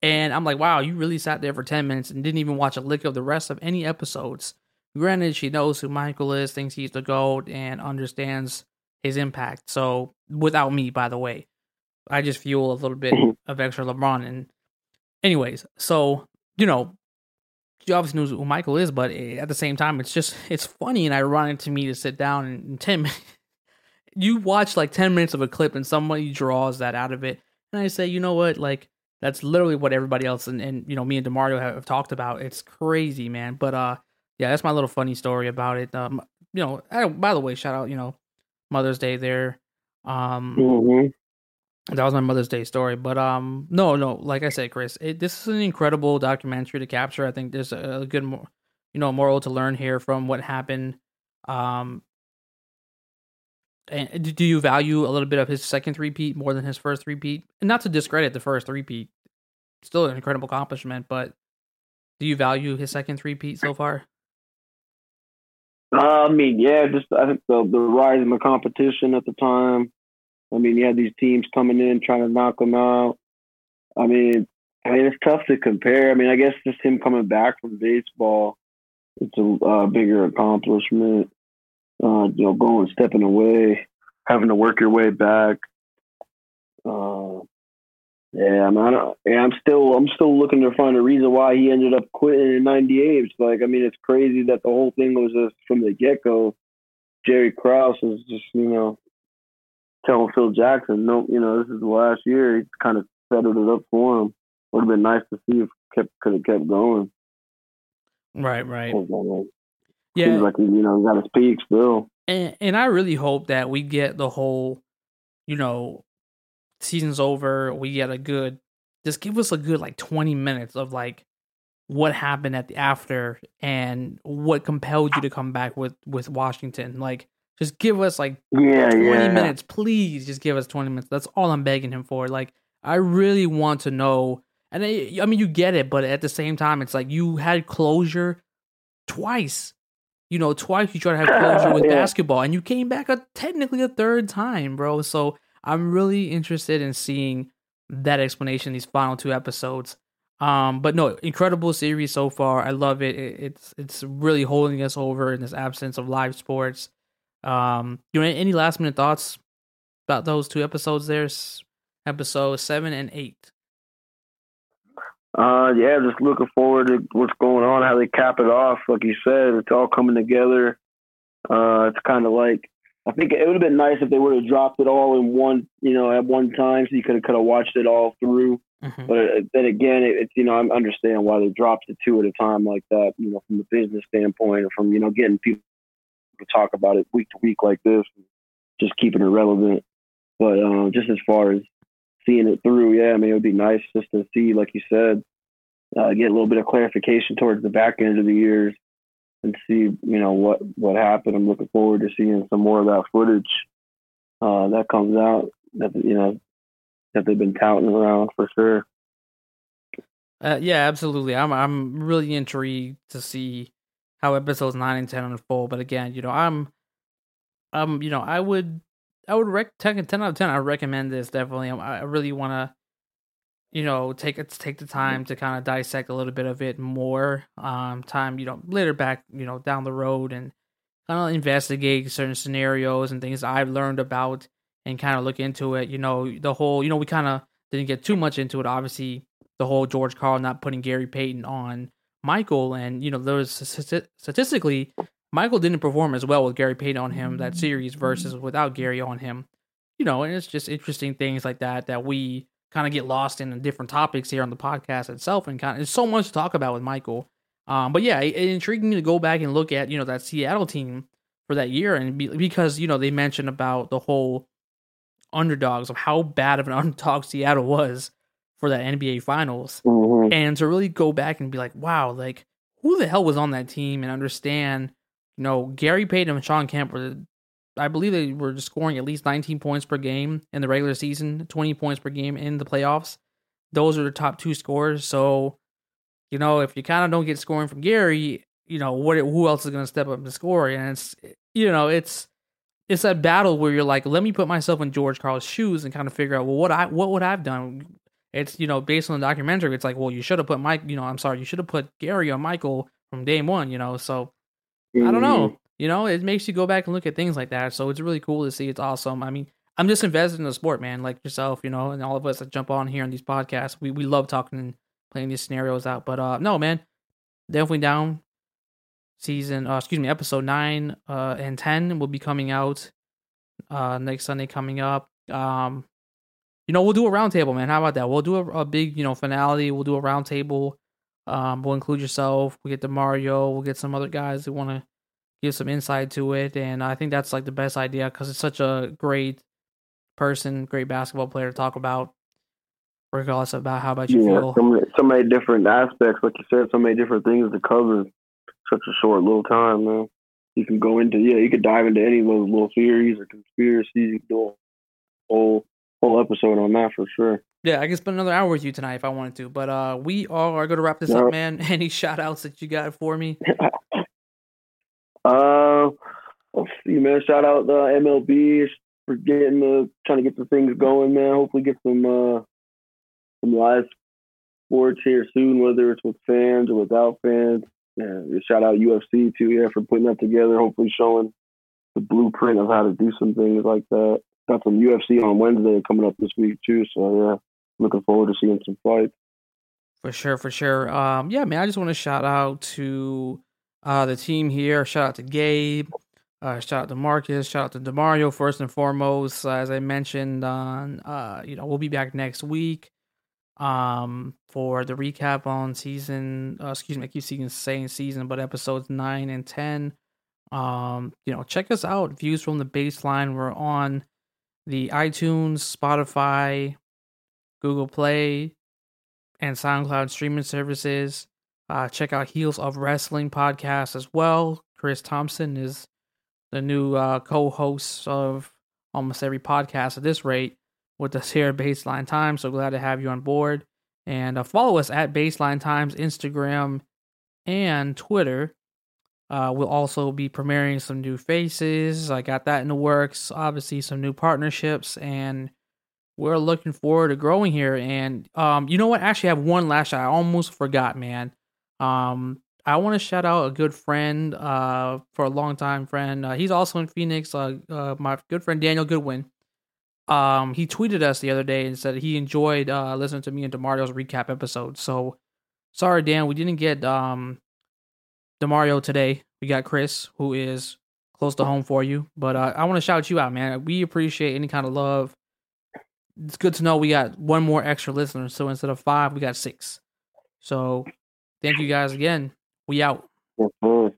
And I'm like, wow, you really sat there for 10 minutes and didn't even watch a lick of the rest of any episodes. Granted, she knows who Michael is, thinks he's the GOAT, and understands his impact. So, without me, by the way, I just fuel a little bit mm-hmm. of extra LeBron. And, anyways, so, you know, she obviously knows who Michael is, but at the same time, it's just, it's funny and ironic to me to sit down and 10 minutes, [LAUGHS] you watch like 10 minutes of a clip and somebody draws that out of it. And I say, you know what? Like, that's literally what everybody else and, and you know me and Demario have, have talked about. It's crazy, man. But uh, yeah, that's my little funny story about it. Um, you know, I, by the way, shout out, you know, Mother's Day there. Um, mm-hmm. that was my Mother's Day story. But um, no, no, like I said, Chris, it, this is an incredible documentary to capture. I think there's a, a good, you know, moral to learn here from what happened. Um, and do you value a little bit of his second three-peat more than his first three-peat? And not to discredit the first three-peat, still an incredible accomplishment, but do you value his second three-peat so far?
I mean, yeah, just I think the the rise in the competition at the time. I mean, you had these teams coming in trying to knock them out. I mean, I mean, it's tough to compare. I mean, I guess just him coming back from baseball, it's a uh, bigger accomplishment uh, you know, going, stepping away, having to work your way back. Uh, yeah, I mean, I don't, yeah, I'm still, I'm still looking to find a reason why he ended up quitting in '98. It's like, I mean, it's crazy that the whole thing was just from the get go. Jerry Krause was just, you know, telling Phil Jackson, no, you know, this is the last year. He kind of settled it up for him. Would have been nice to see if kept could have kept going.
Right, right.
Yeah, Seems like you know got his peak still.
And and I really hope that we get the whole, you know, season's over. We get a good, just give us a good like twenty minutes of like what happened at the after and what compelled you ah to come back with with Washington. Like, just give us like
yeah,
20
yeah.
minutes, please. Just give us 20 minutes. That's all I'm begging him for. Like, I really want to know. And I, I mean, you get it, but at the same time, it's like you had closure twice you know, twice you try to have closure [LAUGHS] with yeah. basketball, and you came back a technically a third time, bro. So I'm really interested in seeing that explanation these final two episodes. Um, but no, incredible series so far. I love it. it. It's it's really holding us over in this absence of live sports. Um, you know, any last minute thoughts about those two episodes? There's episode seven and eight.
Uh, yeah, just looking forward to what's going on, how they cap it off. Like you said, it's all coming together. Uh, it's kind of like I think it would have been nice if they would have dropped it all in one, you know, at one time, so you could have could have watched it all through. Mm-hmm. But uh, then again, it, it's you know I understand why they dropped it two at a time like that. You know, from a business standpoint, or from you know getting people to talk about it week to week like this, just keeping it relevant. But uh, just as far as seeing it through, yeah, I mean, it would be nice just to see, like you said, uh, get a little bit of clarification towards the back end of the years and see, you know, what what happened. I'm looking forward to seeing some more of that footage uh, that comes out that you know that they've been touting around for sure.
Uh, yeah, absolutely. I'm I'm really intrigued to see how episodes nine and ten unfold. But again, you know, I'm, um, you know, I would I would rec 10, 10 out of 10. I recommend this definitely. I, really want to, you know, take it take the time to kind of dissect a little bit of it more. Um, time, you know, later back, you know, down the road and kind of investigate certain scenarios and things I've learned about and kind of look into it. You know, the whole, you know, we kind of didn't get too much into it. Obviously, the whole George Karl not putting Gary Payton on Michael, and you know, there was statistically Michael didn't perform as well with Gary Payton on him that series versus without Gary on him. You know, and it's just interesting things like that that we kind of get lost in different topics here on the podcast itself, and kind of there's so much to talk about with Michael. Um, but yeah, it, it intrigued me to go back and look at you know that Seattle team for that year, and be, because you know they mentioned about the whole underdogs of how bad of an [LAUGHS] underdog Seattle was for that NBA Finals,
Mhm.
and to really go back and be like, wow, like who the hell was on that team, and understand, you know, Gary Payton and Shawn Kemp were, I believe they were scoring at least 19 points per game in the regular season, 20 points per game in the playoffs. Those are the top two scorers. So, you know, if you kind of don't get scoring from Gary, you know, what who else is going to step up and score? And it's, you know, it's it's that battle where you're like, let me put myself in George Karl's shoes and kind of figure out, well, what I what would I've done? It's you know, based on the documentary, it's like, well, you should have put Mike, you know, I'm sorry, you should have put Gary or Michael from day one, you know. So I don't
Mhm.
know. You know, it makes you go back and look at things like that. So it's really cool to see. It's awesome. I mean, I'm just invested in the sport, man, like yourself, you know, and all of us that jump on here on these podcasts. We we love talking and playing these scenarios out. But uh no, man, definitely down. Season, uh, excuse me, episode nine uh, and ten will be coming out uh, next Sunday coming up. Um, you know, we'll do a roundtable, man. How about that? We'll do a, a big, you know, finale. We'll do a roundtable. Um, we'll include yourself. We'll get Demario. We'll get some other guys who want to give some insight to it. And I think that's like the best idea because it's such a great person, great basketball player to talk about. Regardless about how about you
Yeah,
feel.
so many, so many different aspects, like you said, so many different things to cover. Such a short little time, man. You can go into yeah, you could dive into any of those little theories or conspiracies. You can do a whole whole episode on that for sure.
Yeah, I can spend another hour with you tonight if I wanted to. But uh, we are going to wrap this
Yeah.
up, man. [LAUGHS] Any shout outs that you got for me? [LAUGHS]
Uh, let's see, man. Shout out the MLB for getting the trying to get the things going, man. Hopefully, get some uh some live sports here soon, whether it's with fans or without fans. Yeah, shout out UFC too, yeah, for putting that together. Hopefully, showing the blueprint of how to do some things like that. Got some UFC on Wednesday coming up this week too, so yeah, looking forward to seeing some fights.
For sure, for sure. Um, yeah, man, I just want to shout out to uh the team here. Shout out to Gabe. Uh, shout out to Marcus. Shout out to Demario first and foremost. Uh, as I mentioned on, uh, you know, we'll be back next week. Um, for the recap on season. Uh, excuse me, I keep seeing saying season, but episodes nine and ten. Um, you know, check us out. Views from the baseline. We're on the iTunes, Spotify, Google Play, and SoundCloud streaming services. Uh, check out Heels of Wrestling podcast as well. Chris Thompson is the new uh, co-host of almost every podcast at this rate with us here at Baseline Times. So glad to have you on board. And uh, follow us at Baseline Times, Instagram, and Twitter. Uh, we'll also be premiering some new faces. I got that in the works. Obviously, some new partnerships, and we're looking forward to growing here. And um, you know what? Actually, I have one last shot. I almost forgot, man. Um, I want to shout out a good friend, uh, for a long time friend. Uh, he's also in Phoenix. Uh, uh, my good friend Daniel Goodwin. Um, he tweeted us the other day and said he enjoyed uh listening to me and Demario's recap episode. So sorry, Dan, we didn't get um Demario today. We got Chris, who is close to home for you. But uh, I want to shout you out, man. We appreciate any kind of love. It's good to know we got one more extra listener. So instead of five, we got six. So thank you guys again. We out.
Mhm.